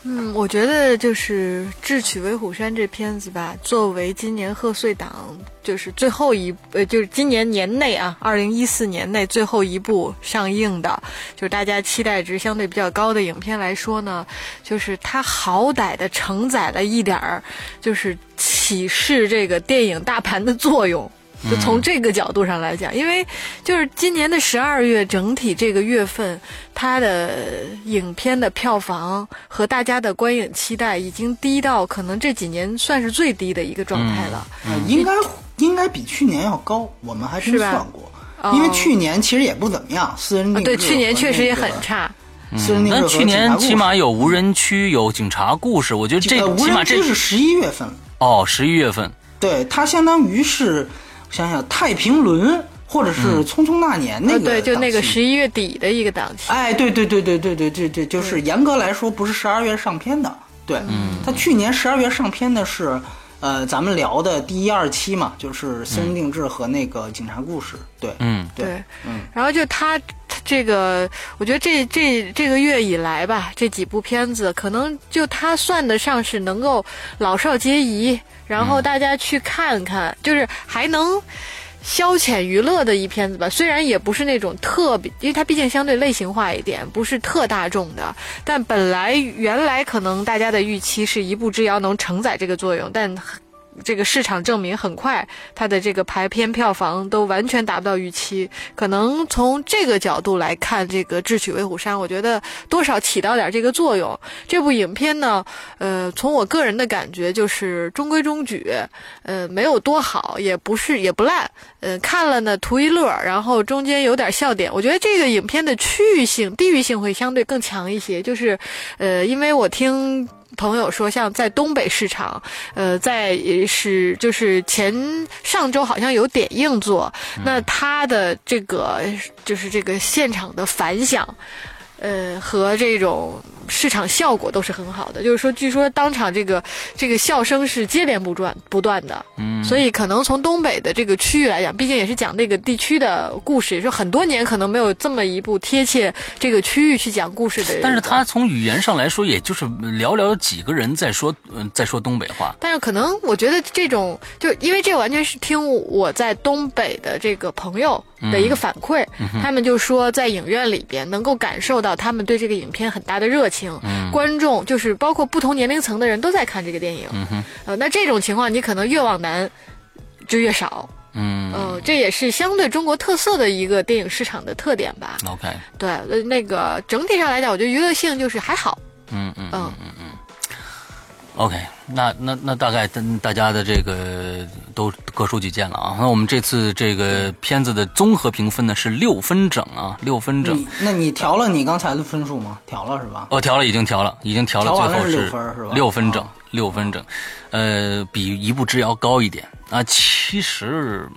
嗯，我觉得就是《智取威虎山》这片子吧，作为今年贺岁档就是最后一呃，就是今年年内啊，二零一四年内最后一部上映的，就是大家期待值相对比较高的影片来说呢，就是它好歹的承载了一点儿，就是启示这个电影大盘的作用。就从这个角度上来讲，因为就是今年的十二月整体这个月份，它的影片的票房和大家的观影期待已经低到可能这几年算是最低的一个状态了。嗯，应该应该比去年要高，我们还是算过，因为去年其实也不怎么样，私人。对，去年确实也很差。私人定制那去年起码有无人区，有警察故事，我觉得这起码这是十一月份。哦，十一月份。对，它相当于是。想想《太平轮》或者是《匆匆那年》那个，对，就那个十一月底的一个档期。哎，对对对对对对对对，就是严格来说不是十二月上片的。对，嗯，他去年十二月上片的是，呃，咱们聊的第一二期嘛，就是私人定制和那个警察故事。对，嗯，对，嗯。然后就他这个，我觉得这这这个月以来吧，这几部片子可能就他算得上是能够老少皆宜。然后大家去看看，就是还能消遣娱乐的一片子吧。虽然也不是那种特别，因为它毕竟相对类型化一点，不是特大众的。但本来原来可能大家的预期是一步之遥能承载这个作用，但。这个市场证明很快，它的这个排片票房都完全达不到预期。可能从这个角度来看，这个《智取威虎山》，我觉得多少起到点这个作用。这部影片呢，呃，从我个人的感觉就是中规中矩，呃，没有多好，也不是也不烂，呃，看了呢图一乐，然后中间有点笑点。我觉得这个影片的区域性、地域性会相对更强一些，就是，呃，因为我听。朋友说，像在东北市场，呃，在是就是前上周好像有点映做，那他的这个就是这个现场的反响，呃，和这种。市场效果都是很好的，就是说，据说当场这个这个笑声是接连不断不断的，嗯，所以可能从东北的这个区域来讲，毕竟也是讲那个地区的故事，也是很多年可能没有这么一部贴切这个区域去讲故事的。但是他从语言上来说，也就是寥寥几个人在说，嗯，在说东北话。但是可能我觉得这种，就因为这完全是听我在东北的这个朋友的一个反馈，他们就说在影院里边能够感受到他们对这个影片很大的热情。观众就是包括不同年龄层的人都在看这个电影，呃，那这种情况你可能越往南就越少，嗯，呃，这也是相对中国特色的一个电影市场的特点吧。OK，对，那个整体上来讲，我觉得娱乐性就是还好，嗯嗯嗯嗯。嗯。OK，那那那大概跟大家的这个都各抒己见了啊。那我们这次这个片子的综合评分呢是六分整啊，六分整。那你调了你刚才的分数吗？调了是吧？哦，调了，已经调了，已经调了，最后是六分是吧？六分整，六分整，呃，比一步之遥高一点啊。其实。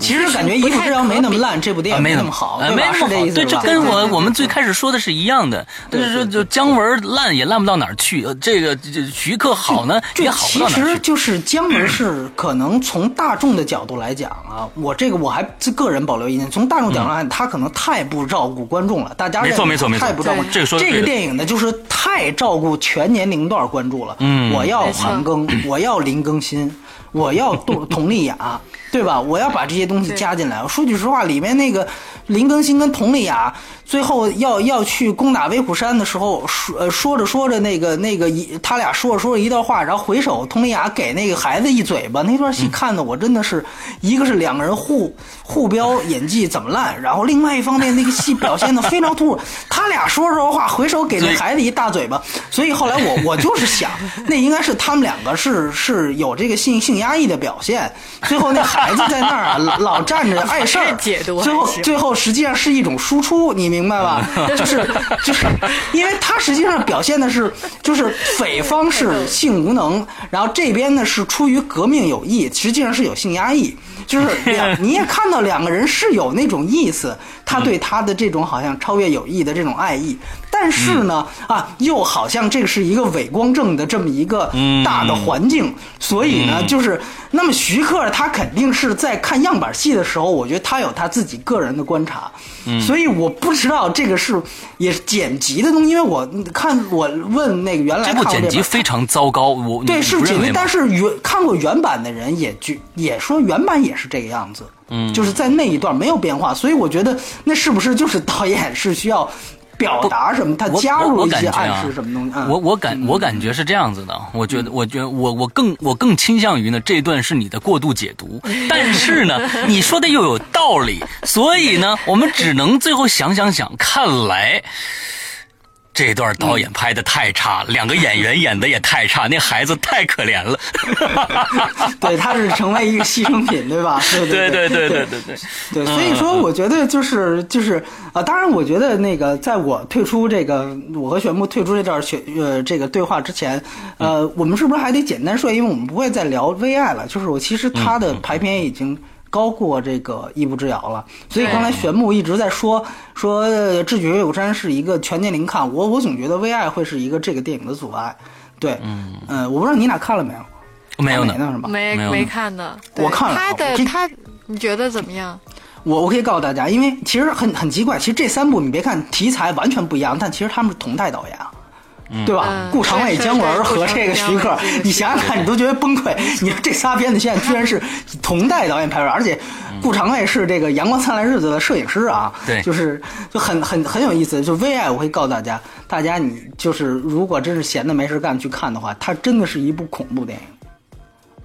其实感觉《一步之遥》没那么烂，这部电影没那么好，没那么好。对，这跟我我们最开始说的是一样的。就是说，就姜文烂也烂不到哪儿去，这个这徐克好呢也好不到哪儿去。其实就是姜文是可能从大众的角度来讲啊，我这个我还个人保留意见。从大众角度来讲，他可能太不照顾观众了。大家没错没错没错，太不照顾。这个说这个电影呢，就是太太照顾全年龄段关注了。嗯，我要韩庚，我要林更新，我要佟佟丽娅，对吧？我要把这些东西加进来。说句实话，里面那个林更新跟佟丽娅。最后要要去攻打威虎山的时候，说呃说着说着那个那个一他俩说着说着一段话，然后回首佟丽娅给那个孩子一嘴巴，那段戏看的我真的是，一个是两个人互互飙演技怎么烂，然后另外一方面那个戏表现的非常突兀，他俩说着话回首给那孩子一大嘴巴，所以后来我 我就是想，那应该是他们两个是是有这个性性压抑的表现，最后那孩子在那儿老站着碍事儿，最后最后实际上是一种输出，你明。明白吧？就是 就是，因为他实际上表现的是，就是匪方是性无能，然后这边呢是出于革命有意，实际上是有性压抑。就是 两，你也看到两个人是有那种意思，他对他的这种好像超越友谊的这种爱意，但是呢，啊，又好像这是一个伪光正的这么一个大的环境，所以呢，就是那么徐克他肯定是在看样板戏的时候，我觉得他有他自己个人的观察，所以我不知道这个是也是剪辑的东西，因为我看我问那个原来这部剪辑非常糟糕，我对是剪辑，但是原看过原版的人也就也说原版也是。是这个样子，嗯，就是在那一段没有变化，所以我觉得那是不是就是导演是需要表达什么？他加入一些暗示什么东西？我我感我感觉是这样子的，我觉得我觉得我我更我更倾向于呢这段是你的过度解读，但是呢你说的又有道理，所以呢我们只能最后想想想，看来。这段导演拍的太差，两个演员演的也太差，那孩子太可怜了。对，他是成为一个牺牲品，对吧？对对对对对对对。对，所以说我觉得就是就是啊，当然我觉得那个在我退出这个我和玄牧退出这段选呃这个对话之前，呃，我们是不是还得简单说？因为我们不会再聊 V I 了。就是我其实他的排片已经。高过这个一步之遥了，所以刚才玄牧一直在说说《智取威虎山》是一个全年龄看，我我总觉得《为爱》会是一个这个电影的阻碍。对，嗯嗯，我不知道你俩看了没有？没有呢，是吧？没没看呢。我看了。他的他，你觉得怎么样？我我可以告诉大家，因为其实很很奇怪，其实这三部你别看题材完全不一样，但其实他们是同代导演啊。对吧？顾长卫、姜文和这个徐克，你想想看，你都觉得崩溃。你说这仨片子现在居然是同代导演拍出来，而且顾长卫是这个《阳光灿烂日子》的摄影师啊，对，就是就很很很有意思。就《V 爱》，我会告诉大家，大家你就是如果真是闲的没事干去看的话，它真的是一部恐怖电影。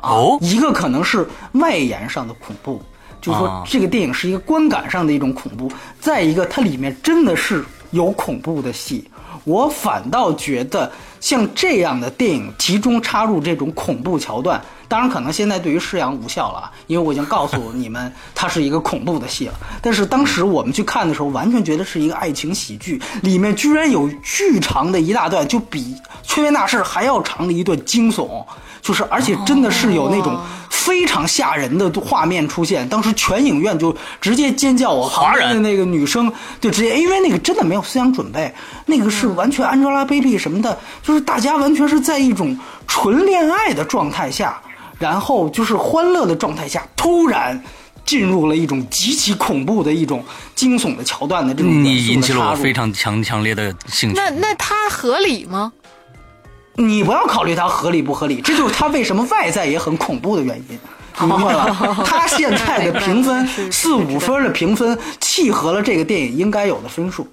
哦，一个可能是外延上的恐怖，就是说这个电影是一个观感上的一种恐怖；再一个，它里面真的是有恐怖的戏。我反倒觉得，像这样的电影集中插入这种恐怖桥段，当然可能现在对于释阳无效了，因为我已经告诉你们它是一个恐怖的戏了。但是当时我们去看的时候，完全觉得是一个爱情喜剧，里面居然有巨长的一大段，就比《催眠大师》还要长的一段惊悚。就是，而且真的是有那种非常吓人的画面出现，当时全影院就直接尖叫。我旁边的那个女生就直接，因为那个真的没有思想准备，那个是完全 Angelababy 什么的，就是大家完全是在一种纯恋爱的状态下，然后就是欢乐的状态下，突然进入了一种极其恐怖的一种惊悚的桥段的这种你引起了我非常强强烈的兴趣。那那它合理吗？你不要考虑它合理不合理，这就是它为什么外在也很恐怖的原因，明白了？它现在的评分 四五分的评分，契合了这个电影应该有的分数。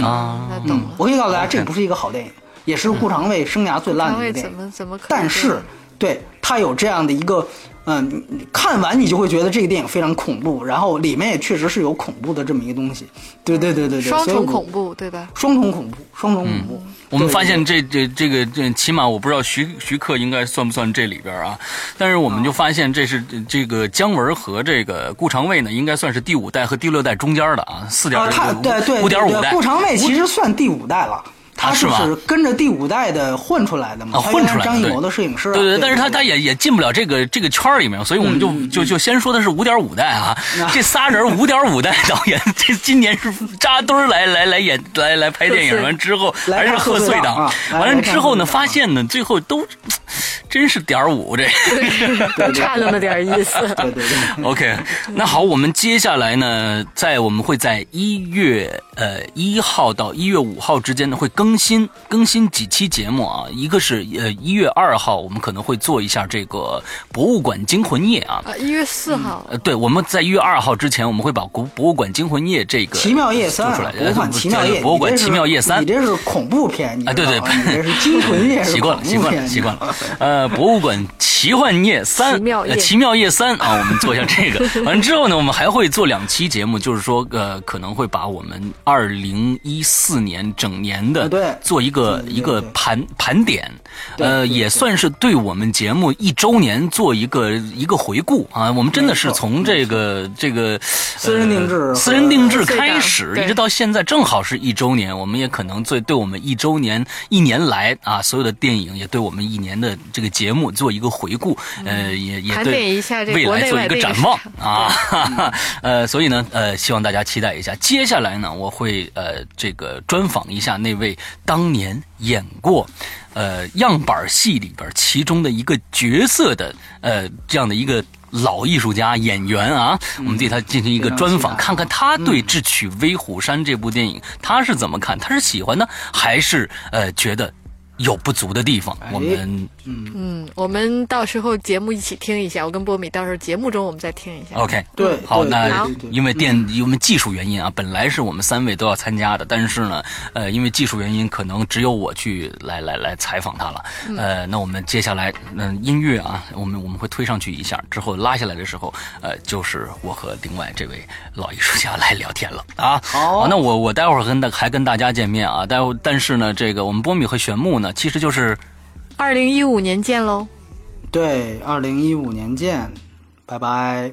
啊，那懂了。我可以告诉大家，这不是一个好电影，也是顾长卫生涯最烂的一个电影。怎么怎么可？但是，对他有这样的一个。嗯，看完你就会觉得这个电影非常恐怖，然后里面也确实是有恐怖的这么一个东西。对对对对对，双重恐怖，对吧？双重恐怖，双重恐怖。我们发现这这这个这起码我不知道徐徐克应该算不算这里边啊？但是我们就发现这是这个姜文和这个顾长卫呢，应该算是第五代和第六代中间的啊，四点五对对五点五代。顾长卫其实算第五代了。他是跟着第五代的混出来的嘛？混出来张艺谋的摄影师。对对，但是他他也也进不了这个这个圈里面，所以我们就就就先说的是五点五代啊。这仨人五点五代导演，这今年是扎堆儿来来来演来来拍电影，完之后还是贺岁档。完了之后呢，发现呢，最后都。真是点五这，差那么点意思。对对对。OK，那好，我们接下来呢，在我们会在一月呃一号到一月五号之间呢，会更新更新几期节目啊。一个是呃一月二号，我们可能会做一下这个博物馆惊魂夜啊。啊，一月四号。呃，对，我们在一月二号之前，我们会把博博物馆惊魂夜这个奇妙夜三出来，博物馆奇妙夜，博物馆奇妙夜三，你这是恐怖片，啊，对对，你这是惊魂夜，习惯了，习惯了，习惯了。呃，博物馆奇幻夜三，奇妙夜，奇妙夜三啊，我们做一下这个。完了之后呢，我们还会做两期节目，就是说，呃，可能会把我们二零一四年整年的对。做一个一个盘盘点，呃，也算是对我们节目一周年做一个一个回顾啊。我们真的是从这个这个私人定制私人定制开始，一直到现在正好是一周年，我们也可能最对我们一周年一年来啊所有的电影，也对我们一年的这个节目做一个回顾，呃，也也对未来做一个展望啊，呃，所以呢，呃，希望大家期待一下。接下来呢，我会呃这个专访一下那位当年演过呃样板戏里边其中的一个角色的呃这样的一个老艺术家演员啊，我们对他进行一个专访，看看他对《智取威虎山》这部电影他是怎么看，他是喜欢呢，还是呃觉得？有不足的地方，我们嗯嗯，我们到时候节目一起听一下。我跟波米到时候节目中我们再听一下。OK，对，好，那因为电因为技术原因啊，本来是我们三位都要参加的，但是呢，呃，因为技术原因，可能只有我去来来来采访他了。呃，那我们接下来嗯音乐啊，我们我们会推上去一下，之后拉下来的时候，呃，就是我和另外这位老艺术家来聊天了啊。好，那我我待会儿跟大还跟大家见面啊，待会但是呢，这个我们波米和玄木。那其实就是二零一五年见喽。对，二零一五年见，拜拜。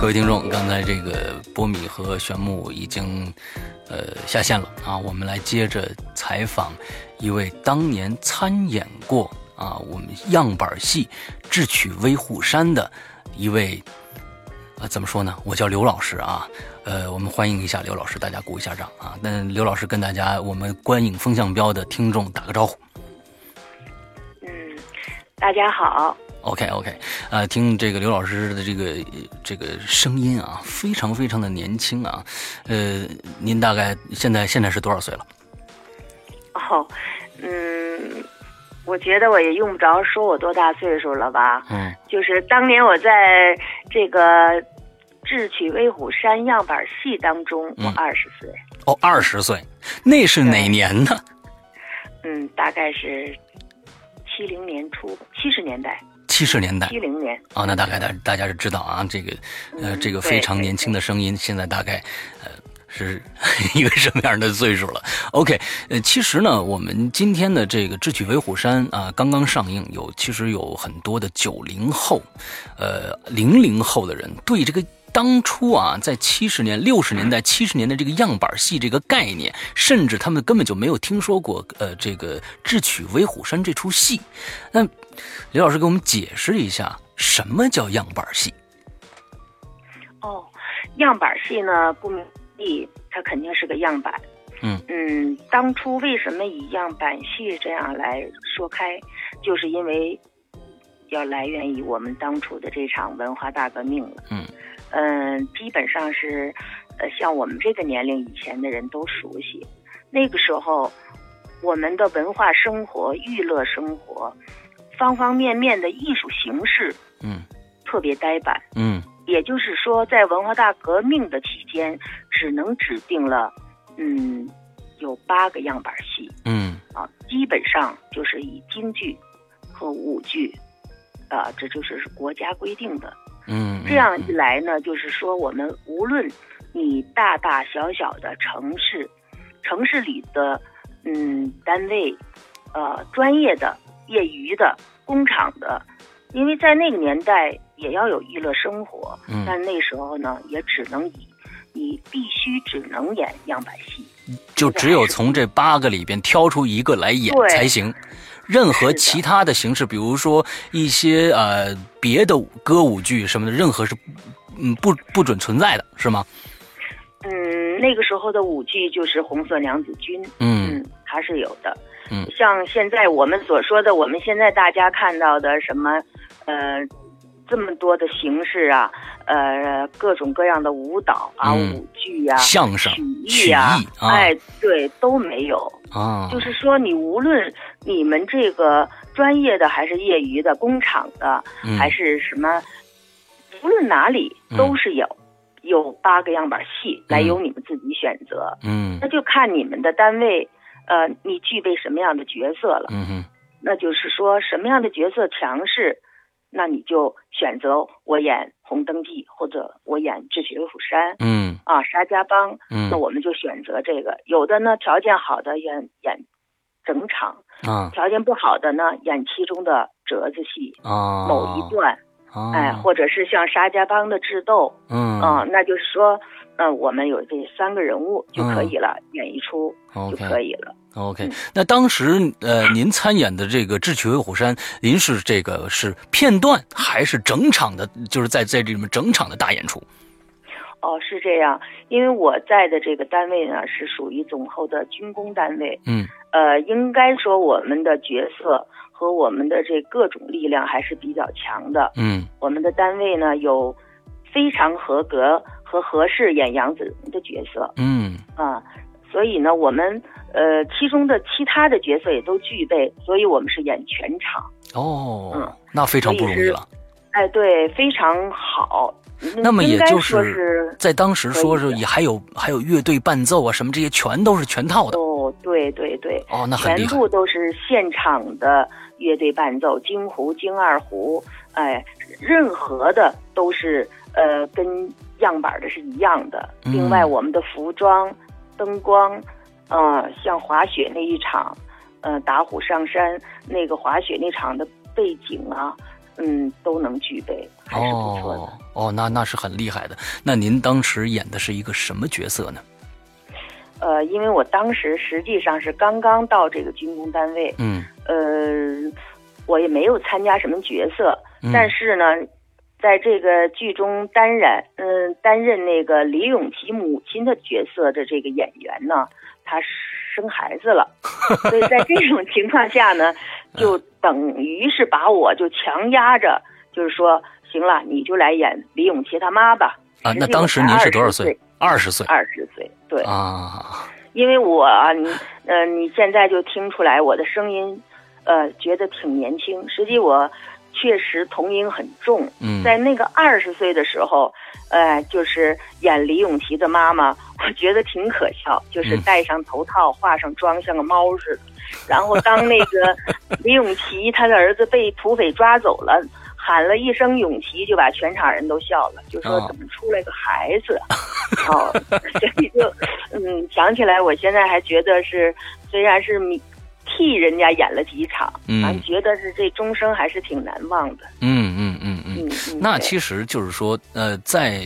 各位听众，刚才这个波米和玄木已经呃下线了啊，我们来接着采访一位当年参演过。啊，我们样板戏《智取威虎山》的一位，呃，怎么说呢？我叫刘老师啊，呃，我们欢迎一下刘老师，大家鼓一下掌啊。那刘老师跟大家，我们观影风向标的听众打个招呼。嗯，大家好。OK，OK，呃，听这个刘老师的这个这个声音啊，非常非常的年轻啊。呃，您大概现在现在是多少岁了？哦，嗯。我觉得我也用不着说我多大岁数了吧？嗯，就是当年我在这个《智取威虎山》样板戏当中，我二十岁。哦，二十岁，那是哪年呢？嗯，大概是七零年初，七十年代。七十年代。七零年。哦，那大概大大家是知道啊，这个呃，这个非常年轻的声音，现在大概呃。是 一个什么样的岁数了？OK，呃，其实呢，我们今天的这个《智取威虎山》啊，刚刚上映，有其实有很多的九零后，呃，零零后的人对这个当初啊，在七十年、六十年代、七十年的这个样板戏这个概念，甚至他们根本就没有听说过，呃，这个《智取威虎山》这出戏。那刘老师给我们解释一下，什么叫样板戏？哦，样板戏呢，不明。戏它肯定是个样板，嗯。嗯，当初为什么以样板戏这样来说开，就是因为要来源于我们当初的这场文化大革命了，嗯。嗯，基本上是呃像我们这个年龄以前的人都熟悉，那个时候我们的文化生活、娱乐生活，方方面面的艺术形式，嗯，特别呆板，嗯。也就是说，在文化大革命的期间，只能指定了，嗯，有八个样板戏，嗯，啊，基本上就是以京剧和舞剧，啊，这就是国家规定的，嗯，这样一来呢，就是说我们无论你大大小小的城市，城市里的，嗯，单位，呃，专业的、业余的、工厂的，因为在那个年代。也要有娱乐生活，但那时候呢，也只能以你必须只能演样板戏，就只有从这八个里边挑出一个来演才行。任何其他的形式，比如说一些呃别的歌舞剧什么的，任何是嗯不不准存在的是吗？嗯，那个时候的舞剧就是红色娘子军，嗯嗯，它是有的。嗯像现在我们所说的，我们现在大家看到的什么，呃，这么多的形式啊，呃，各种各样的舞蹈啊、嗯。舞剧啊、相声曲曲艺啊，艺啊。哎，对，都没有。啊，就是说，你无论你们这个专业的还是业余的、工厂的，嗯。还是什么，无论哪里嗯。都是有，有八个样板戏来由你们自己选择，嗯。那就看你们的单位，呃，你具备什么样的角色了。嗯哼。那就是说，什么样的角色强势，那你就选择我演红灯记，或者我演智取威虎山嗯。啊，沙家浜，嗯。那我们就选择这个。有的呢，条件好的演演整场，啊。条件不好的呢，演其中的折子戏啊某一段，啊。哎，或者是像沙家浜的智斗，嗯。啊，那就是说，呃，我们有这三个人物就可以了，演一出就可以了。OK，嗯那当时呃，您参演的这个《智取威虎山》，您是这个是片段还是整场的？就是在在这里面整场的大演出？哦，是这样，因为我在的这个单位呢是属于总后的军工单位，嗯呃，应该说我们的角色和我们的这各种力量还是比较强的。嗯我们的单位呢有非常合格和合适演杨子荣的角色嗯啊，所以呢，我们呃其中的其他的角色也都具备，所以我们是演全场。哦，嗯那非常不容易了。哎，对，非常好。那么也就说是在当时说是也还有还有乐队伴奏啊什么这些全都是全套的哦，对对对，哦，那。全部都是现场的乐队伴奏，京胡、京二胡，哎，任何的都是呃跟样板的是一样的。嗯另外，我们的服装、灯光，呃，像滑雪那一场，呃，打虎上山那个滑雪那场的背景啊，嗯，都能具备，还是不错的。哦哦，那那是很厉害的。那您当时演的是一个什么角色呢？呃，因为我当时实际上是刚刚到这个军工单位，嗯呃，我也没有参加什么角色，嗯但是呢，在这个剧中担任，嗯、担任那个李永琪母亲的角色的这个演员呢，他生孩子了，所以在这种情况下呢，就等于是把我就强压着，就是说，行了，你就来演李永琪他妈吧。啊，那当时您是多少岁？二十岁二十岁，对。啊。因为我啊，你呃，你现在就听出来我的声音，呃，觉得挺年轻。实际我确实童音很重，嗯在那个二十岁的时候，呃，就是演李永琪的妈妈，我觉得挺可笑，就是嗯戴上头套，化上妆，像个猫似的。然后当那个 李永琪他的儿子被土匪抓走了。喊了一声“永琪”，就把全场人都笑了，就说哦怎么出来个孩子？哦，所以就嗯，想起来，我现在还觉得是，虽然是迷替人家演了几场，嗯啊，觉得是这终生还是挺难忘的。嗯嗯嗯嗯。那其实就是说，呃，在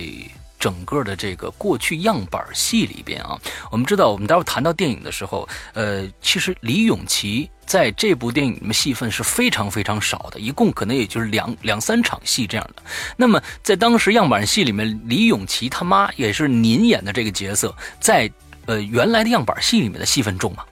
整个的这个过去样板戏里边啊，我们知道，我们待会谈到电影的时候，呃，其实李永琪在这部电影里面戏份是非常非常少的，一共可能也就是两两三场戏这样的。那么在当时样板戏里面，李永琪他妈也是您演的这个角色，在呃原来的样板戏里面的戏份重吗？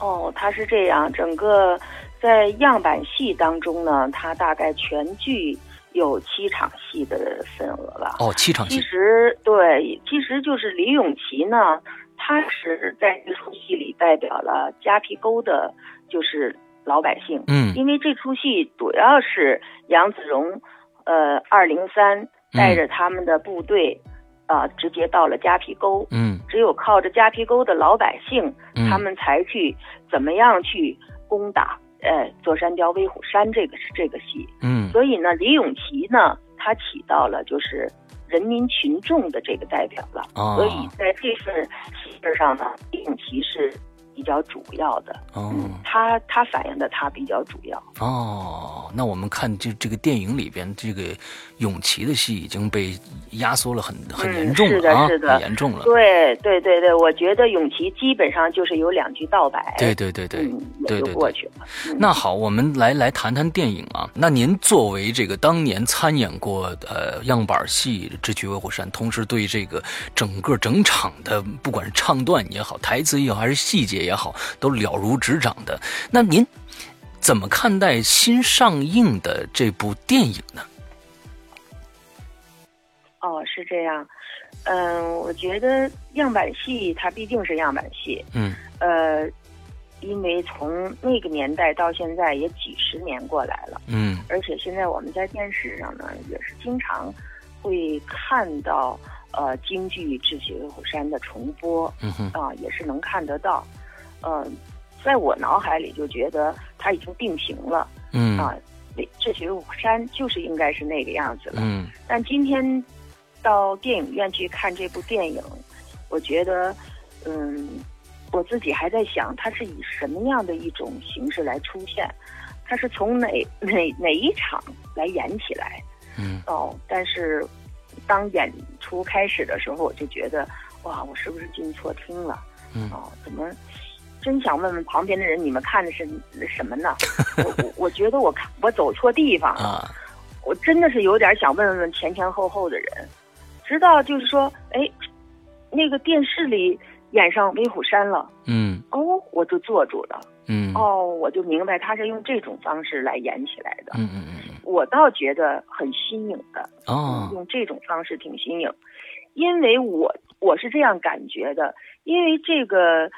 哦，他是这样，整个在样板戏当中呢，他大概全剧有七场戏的份额吧。哦，七场戏其。实对，其实就是李永琪呢，他是在这出戏里代表了夹皮沟的，就是老百姓。嗯因为这出戏主要是杨子荣，呃，二零三带着他们的部队，啊、直接到了夹皮沟。嗯只有靠着夹皮沟的老百姓，嗯他们才去怎么样去攻打呃座山雕威虎山这个是这个戏。嗯所以呢，李永琪呢，他起到了就是人民群众的这个代表了。啊所以在这份戏份上呢，李永琪是比较主要的。哦，他他反映的他比较主要。哦，那我们看这这个电影里边这个永琪的戏已经被压缩了很很严重了啊，很严重了。对对对对，我觉得永琪基本上就是有两句道白。对对对对，也就过去了。那好，我们来来谈谈电影啊。那您作为这个当年参演过呃样板戏《智取威虎山》，同时对这个整个整场的不管是唱段也好，台词也好，还是细节也好，都了如指掌的。那您怎么看待新上映的这部电影呢？哦，是这样。嗯，我觉得样板戏它毕竟是样板戏。嗯。呃。因为从那个年代到现在也几十年过来了，嗯，而且现在我们在电视上呢也是经常会看到呃京剧《智取威虎山》的重播，嗯哼，啊也是能看得到，嗯，在我脑海里就觉得它已经定型了，嗯啊，《智取威虎山》就是应该是那个样子了，嗯，但今天到电影院去看这部电影，我觉得，嗯。我自己还在想，它是以什么样的一种形式来出现？它是从哪哪 哪一场来演起来？嗯，哦，但是当演出开始的时候，我就觉得，哇，我是不是进错厅了？嗯，哦，怎么？真想问问旁边的人，你们看的是什么呢？我我我觉得我看我走错地方了。我真的是有点想问问前前后后的人，直到就是说，哎，那个电视里。演上威虎山了，嗯，哦，我就坐住了，嗯，哦，我就明白他是用这种方式来演起来的，嗯嗯嗯，我倒觉得很新颖的，哦，用这种方式挺新颖，因为我我是这样感觉的，因为这个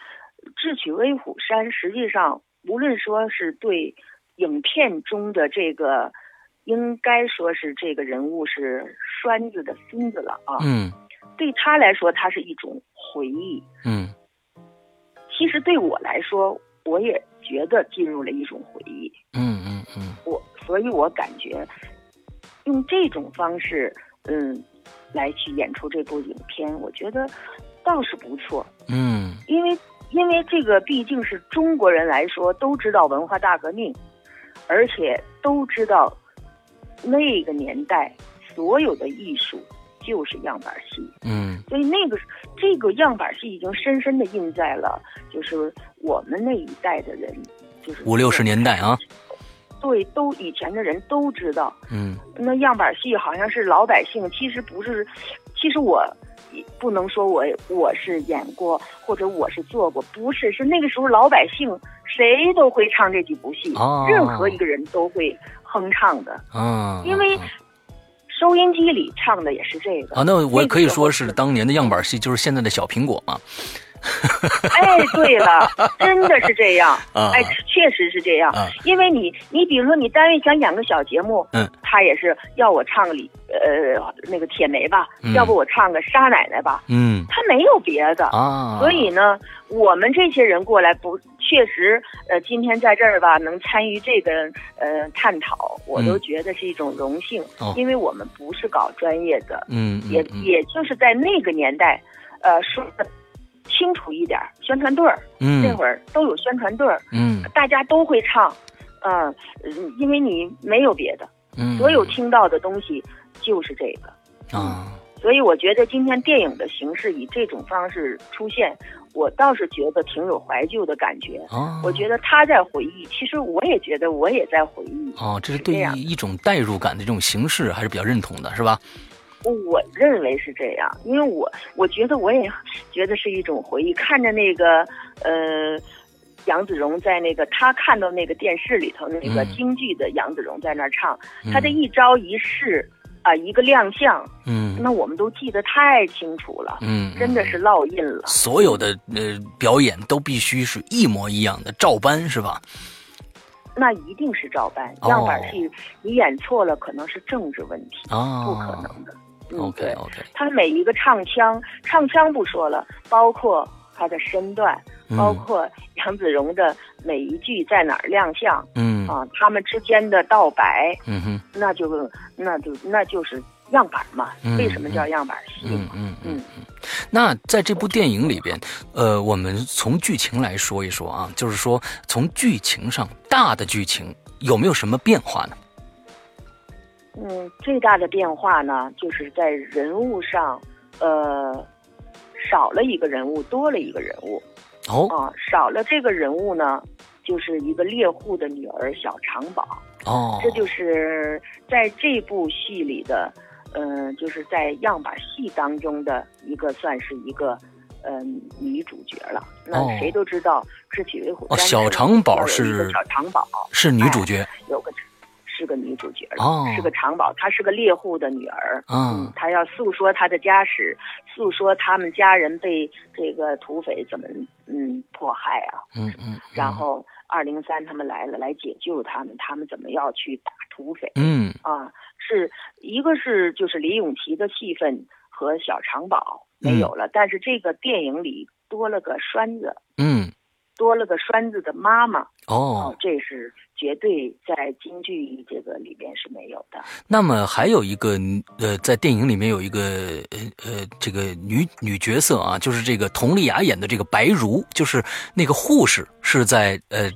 智取威虎山实际上无论说是对影片中的这个，应该说是这个人物是栓子的孙子了啊，嗯。对他来说，他是一种回忆。嗯，其实对我来说，我也觉得进入了一种回忆。嗯嗯嗯，我所以，我感觉用这种方式，嗯，来去演出这部影片，我觉得倒是不错。嗯，因为因为这个毕竟是中国人来说都知道文化大革命，而且都知道那个年代所有的艺术。就是样板戏，嗯，所以那个这个样板戏已经深深的印在了，就是我们那一代的人，就是五六十年代啊，对，都以前的人都知道，嗯，那样板戏好像是老百姓，其实不是，其实我不能说我我是演过或者我是做过，不是，是那个时候老百姓谁都会唱这几部戏，任何一个人都会哼唱的，啊，因为。收音机里唱的也是这个啊，那我可以说是当年的样板戏，就是现在的小苹果嘛。哎，对了，真的是这样。哎，确实是这样。因为你，你比如说，你单位想演个小节目，嗯，他也是要我唱个李，呃，那个铁梅吧，要不我唱个沙奶奶吧，嗯，他没有别的。啊。所以呢，我们这些人过来不，确实，呃，今天在这儿吧，能参与这个呃探讨，我都觉得是一种荣幸，因为我们不是搞专业的，嗯，也也就是在那个年代，呃，说的。清楚一点，宣传队儿，嗯，那会儿都有宣传队儿，嗯，大家都会唱，嗯，因为你没有别的，嗯，所有听到的东西就是这个，啊，所以我觉得今天电影的形式以这种方式出现，我倒是觉得挺有怀旧的感觉，哦，我觉得他在回忆，其实我也觉得我也在回忆，哦，这是对于一种代入感的这种形式还是比较认同的，是吧？我认为是这样，因为我我觉得我也觉得是一种回忆。看着那个呃，杨子荣在那个他看到那个电视里头那个京剧的杨子荣在那儿唱，他的一招一式啊，一个亮相，嗯，那我们都记得太清楚了，嗯，真的是烙印了。所有的呃表演都必须是一模一样的，照搬是吧？那一定是照搬，样板戏你演错了可能是政治问题，不可能的。OK OK，他每一个唱腔，唱腔不说了，包括他的身段，包括杨子荣的每一句在哪儿亮相，嗯啊，他们之间的道白，嗯哼，那就那就那就是样板嘛。为什么叫样板戏？嗯嗯嗯嗯。那在这部电影里边，呃，我们从剧情来说一说啊，就是说从剧情上大的剧情有没有什么变化呢？嗯，最大的变化呢，就是在人物上，呃，少了一个人物，多了一个人物。哦，啊，少了这个人物呢，就是一个猎户的女儿小长宝。哦，这就是在这部戏里的，嗯，就是在样板戏当中的一个，算是一个，嗯，女主角了。那谁都知道，智取威虎山小长宝是小长宝是女主角，有个。是个女主角了，是个长宝，她是个猎户的女儿。嗯，她要诉说她的家史，诉说他们家人被这个土匪怎么嗯迫害啊。嗯嗯。然后二零三他们来了，来解救他们，他们怎么要去打土匪？嗯啊，是一个是就是李永琪的戏份和小长宝没有了，但是这个电影里多了个栓子。嗯。多了个栓子的妈妈哦，这是绝对在京剧这个里边是没有的。那么还有一个呃，在电影里面有一个呃呃这个女女角色啊，就是这个佟丽娅演的这个白茹，就是那个护士，是在呃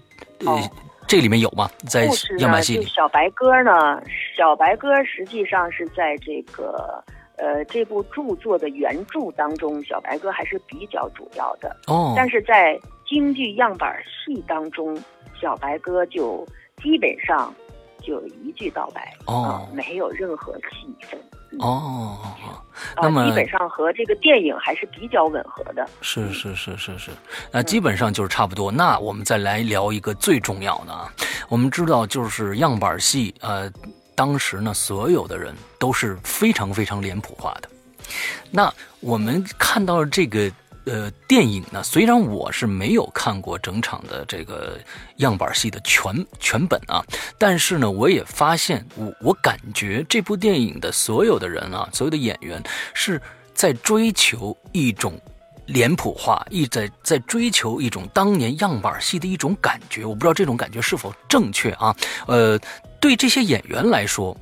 呃这里面有吗？在样板戏里，小白鸽呢？小白鸽实际上是在这个呃这部著作的原著当中，小白鸽还是比较主要的哦，但是在。京剧样板戏当中，小白鸽就基本上就一句道白哦，没有任何戏份哦。那么基本上和这个电影还是比较吻合的。是是是是是，那基本上就是差不多。那我们再来聊一个最重要的啊，我们知道就是样板戏，呃，当时呢所有的人都是非常非常脸谱化的。那我们看到这个。呃，电影呢，虽然我是没有看过整场的这个样板戏的全全本啊，但是呢，我也发现，我我感觉这部电影的所有的人啊，所有的演员是在追求一种脸谱化，一在在追求一种当年样板戏的一种感觉。我不知道这种感觉是否正确啊？呃，对这些演员来说，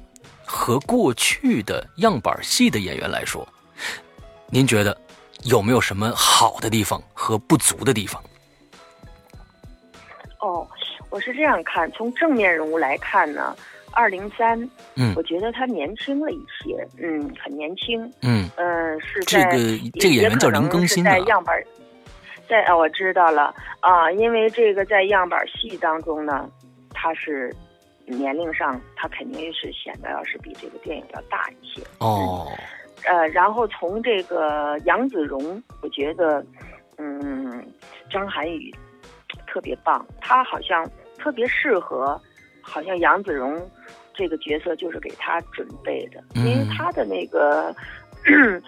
和过去的样板戏的演员来说，您觉得？有没有什么好的地方和不足的地方？哦，我是这样看，从正面人物来看呢，二零三，嗯，我觉得他年轻了一些，嗯，很年轻，嗯，嗯，是这个这个演员叫林更新在样板，在啊，我知道了。啊，因为这个在样板戏当中呢，他是年龄上，他肯定是显得要是比这个电影要大一些，哦。呃，然后从这个杨子荣，我觉得，嗯，张涵予特别棒，他好像特别适合，好像杨子荣这个角色就是给他准备的，因为他的那个，嗯，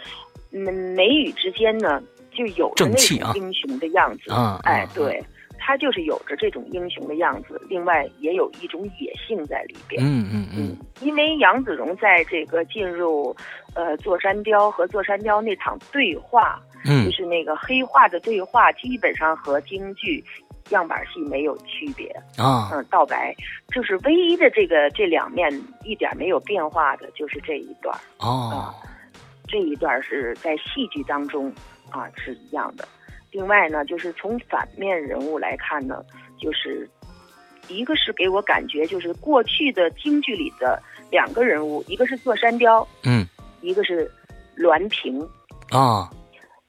眉宇之间呢，就有着那种英雄的样子，哎，对。他就是有着这种英雄的样子，另外也有一种野性在里边。嗯嗯嗯。因为杨子荣在这个进入，呃，座山雕和座山雕那场对话，嗯，就是那个黑化的对话，基本上和京剧样板戏没有区别啊。嗯，道白就是唯一的这个这两面一点没有变化的，就是这一段哦。这一段是在戏剧当中啊是一样的。另外呢，就是从反面人物来看呢，就是一个是给我感觉就是过去的京剧里的两个人物，一个是座山雕，嗯，一个是栾平啊。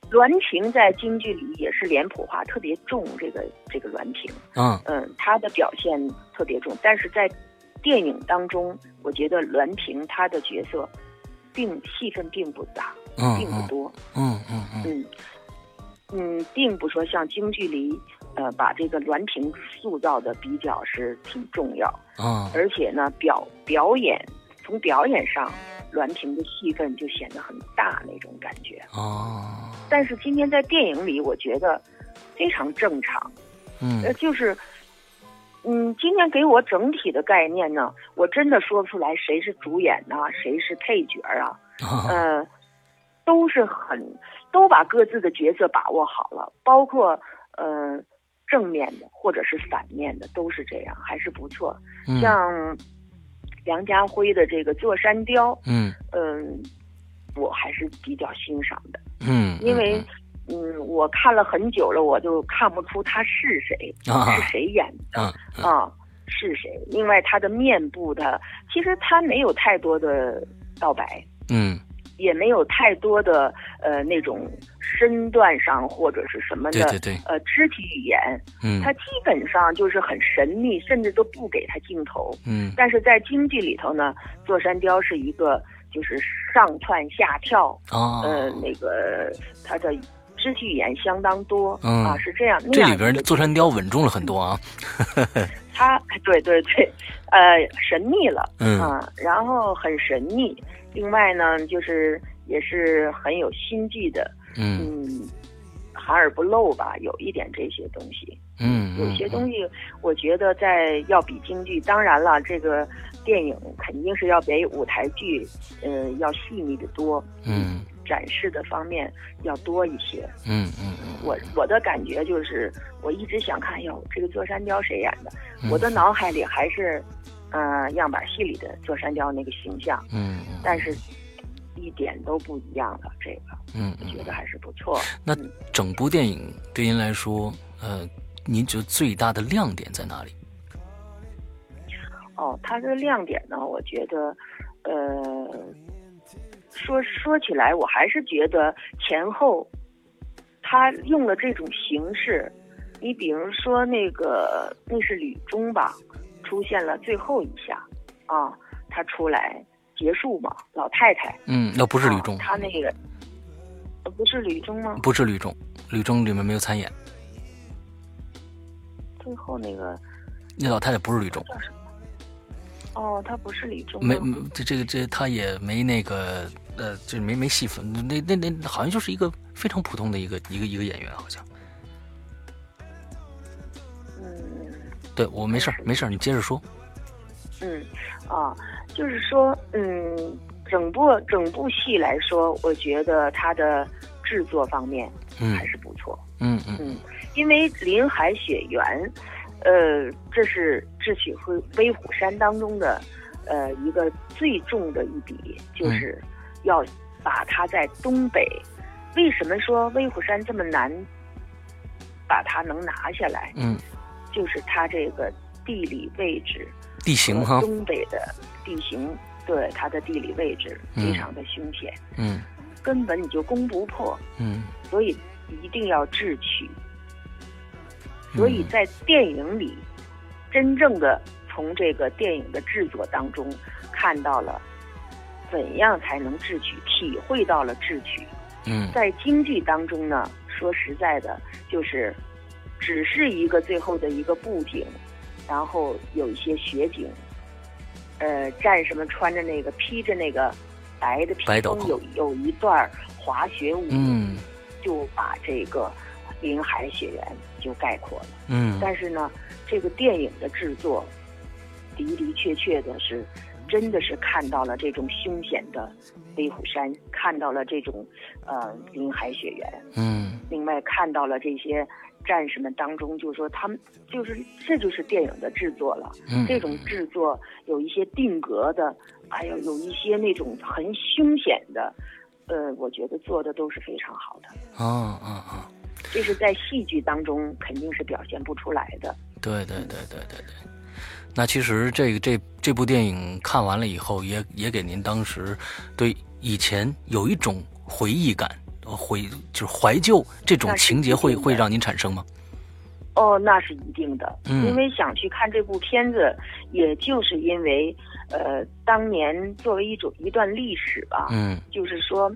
栾平在京剧里也是脸谱化特别重，这个这个栾平，嗯嗯，他的表现特别重，但是在电影当中，我觉得栾平他的角色并戏份并不大，并不多，嗯嗯嗯。嗯，并不说像京剧里，呃，把这个栾平塑造的比较是挺重要啊，而且呢，表表演从表演上，栾平的戏份就显得很大那种感觉啊。但是今天在电影里，我觉得非常正常，嗯，呃，就是，嗯，今天给我整体的概念呢，我真的说不出来谁是主演呐，谁是配角啊，呃，都是很。都把各自的角色把握好了，包括呃正面的或者是反面的都是这样，还是不错。像梁家辉的这个座山雕，嗯。嗯，我还是比较欣赏的。嗯，因为嗯，我看了很久了，我就看不出他是谁，啊。是谁演的啊啊，是谁？另外，他的面部的其实他没有太多的道白，嗯，也没有太多的呃那种身段上或者是什么的呃肢体语言，嗯他基本上就是很神秘，甚至都不给他镜头。嗯但是在京剧里头呢，座山雕是一个就是上窜下跳，啊，呃，那个他的肢体语言相当多、嗯啊，是这样。那这里边座山雕稳重了很多啊。他对对对，呃，神秘了，嗯啊，然后很神秘。另外呢，就是也是很有心计的，嗯嗯，含而不露吧，有一点这些东西。嗯，有些东西，我觉得在要比京剧，当然了，这个电影肯定是要比舞台剧，呃，要细腻的多，嗯展示的方面要多一些。嗯嗯嗯我我的感觉就是，我一直想看，哟，这个座山雕谁演的？嗯我的脑海里还是，呃，样板戏里的座山雕那个形象，嗯嗯但是一点都不一样的。这个嗯觉得还是不错。那嗯整部电影对您来说，呃，您觉得最大的亮点在哪里？哦，它的亮点呢，我觉得，呃，说说起来，我还是觉得前后，他用了这种形式，你比如说那个那是吕中吧，出现了最后一下，啊，他出来结束嘛，老太太，嗯，那不是吕中啊，他那个，呃不是吕中吗？不是吕中，吕中里面没有参演，最后那个那老太太不是吕中？哦，他不是吕忠，没没这这个这他也没那个呃，这没没戏份，那那那好像就是一个非常普通的一个一个一个演员，好像。对我没事儿没事儿，你接着说。嗯，啊，就是说，嗯，整部整部戏来说，我觉得它的制作方面嗯还是不错。嗯嗯嗯，因为《林海雪原》，呃，这是智取威威虎山当中的呃一个最重的一笔，就是要把它在东北。为什么说威虎山这么难把它能拿下来？嗯，就是它这个地理位置。地形哈，东北的地形，对它的地理位置嗯非常的凶险，嗯根本你就攻不破，嗯所以一定要智取。所以在电影里，真正的从这个电影的制作当中看到了怎样才能智取，体会到了智取。嗯在京剧当中呢，说实在的，就是只是一个最后的一个布景，然后有一些雪景，呃，战士们穿着那个披着那个白的披风，有有一段滑雪舞，嗯。就把这个林海雪原就概括了。嗯。但是呢，这个电影的制作的的确确的是，真的是看到了这种凶险的威虎山，看到了这种呃林海雪原，嗯。另外看到了这些战士们当中，就是说他们就是这就是电影的制作了。嗯，这种制作有一些定格的，哎呀，有一些那种很凶险的，呃，我觉得做的都是非常好的。啊啊啊，这是在戏剧当中肯定是表现不出来的。对对对对对对。那其实这个这这部电影看完了以后，也也给您当时对以前有一种回忆感，呃回就是怀旧这种情节会会让您产生吗？哦，那是一定的，嗯。因为想去看这部片子，也就是因为，呃，当年作为一种一段历史吧，嗯。就是说，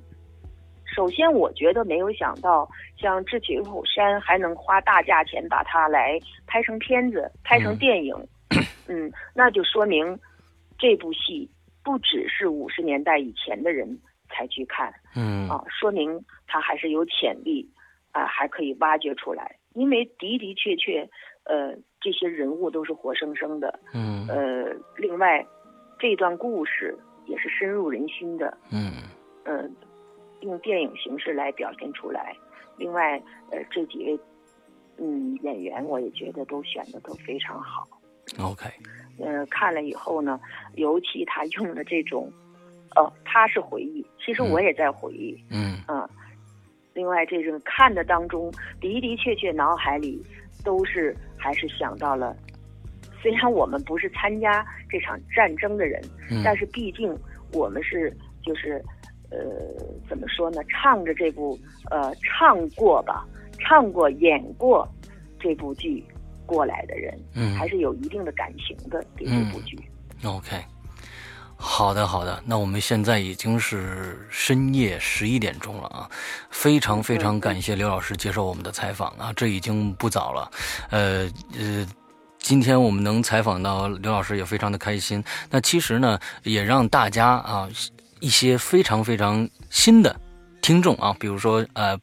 首先我觉得没有想到，像《智取威虎山》还能花大价钱把它来拍成片子，拍成嗯。电影，嗯，那就说明这部戏不只是五十年代以前的人才去看，嗯啊，说明他还是有潜力，啊，还可以挖掘出来。因为的的确确，呃，这些人物都是活生生的，嗯呃，另外，这段故事也是深入人心的，嗯呃，用电影形式来表现出来。另外，呃，这几位嗯演员，我也觉得都选的都非常好。，OK，呃，看了以后呢，尤其他用了这种呃，他是回忆，其实我也在回忆，嗯嗯。另外，这个看的当中的的确确脑海里都是还是想到了，虽然我们不是参加这场战争的人，但是毕竟我们是就是呃怎么说呢？唱着这部呃唱过吧，唱过演过这部剧过来的人，嗯，还是有一定的感情的对这部剧。OK。好的，好的。那我们现在已经是深夜十一点钟了啊，非常非常感谢刘老师接受我们的采访啊，这已经不早了，呃呃，今天我们能采访到刘老师也非常的开心。那其实呢，也让大家啊一些非常非常新的听众啊，比如说呃。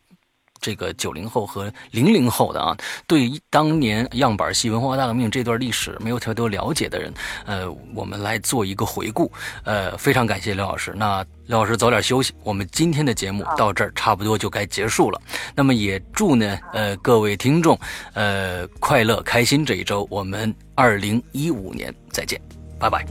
这个九零后和零零后的啊，对当年样板戏文化大革命这段历史没有太多了解的人，呃，我们来做一个回顾。呃，非常感谢刘老师。那刘老师早点休息，我们今天的节目到这儿差不多就该结束了。那么也祝呢，呃，各位听众，呃，快乐开心这一周。我们二零一五年再见，拜拜。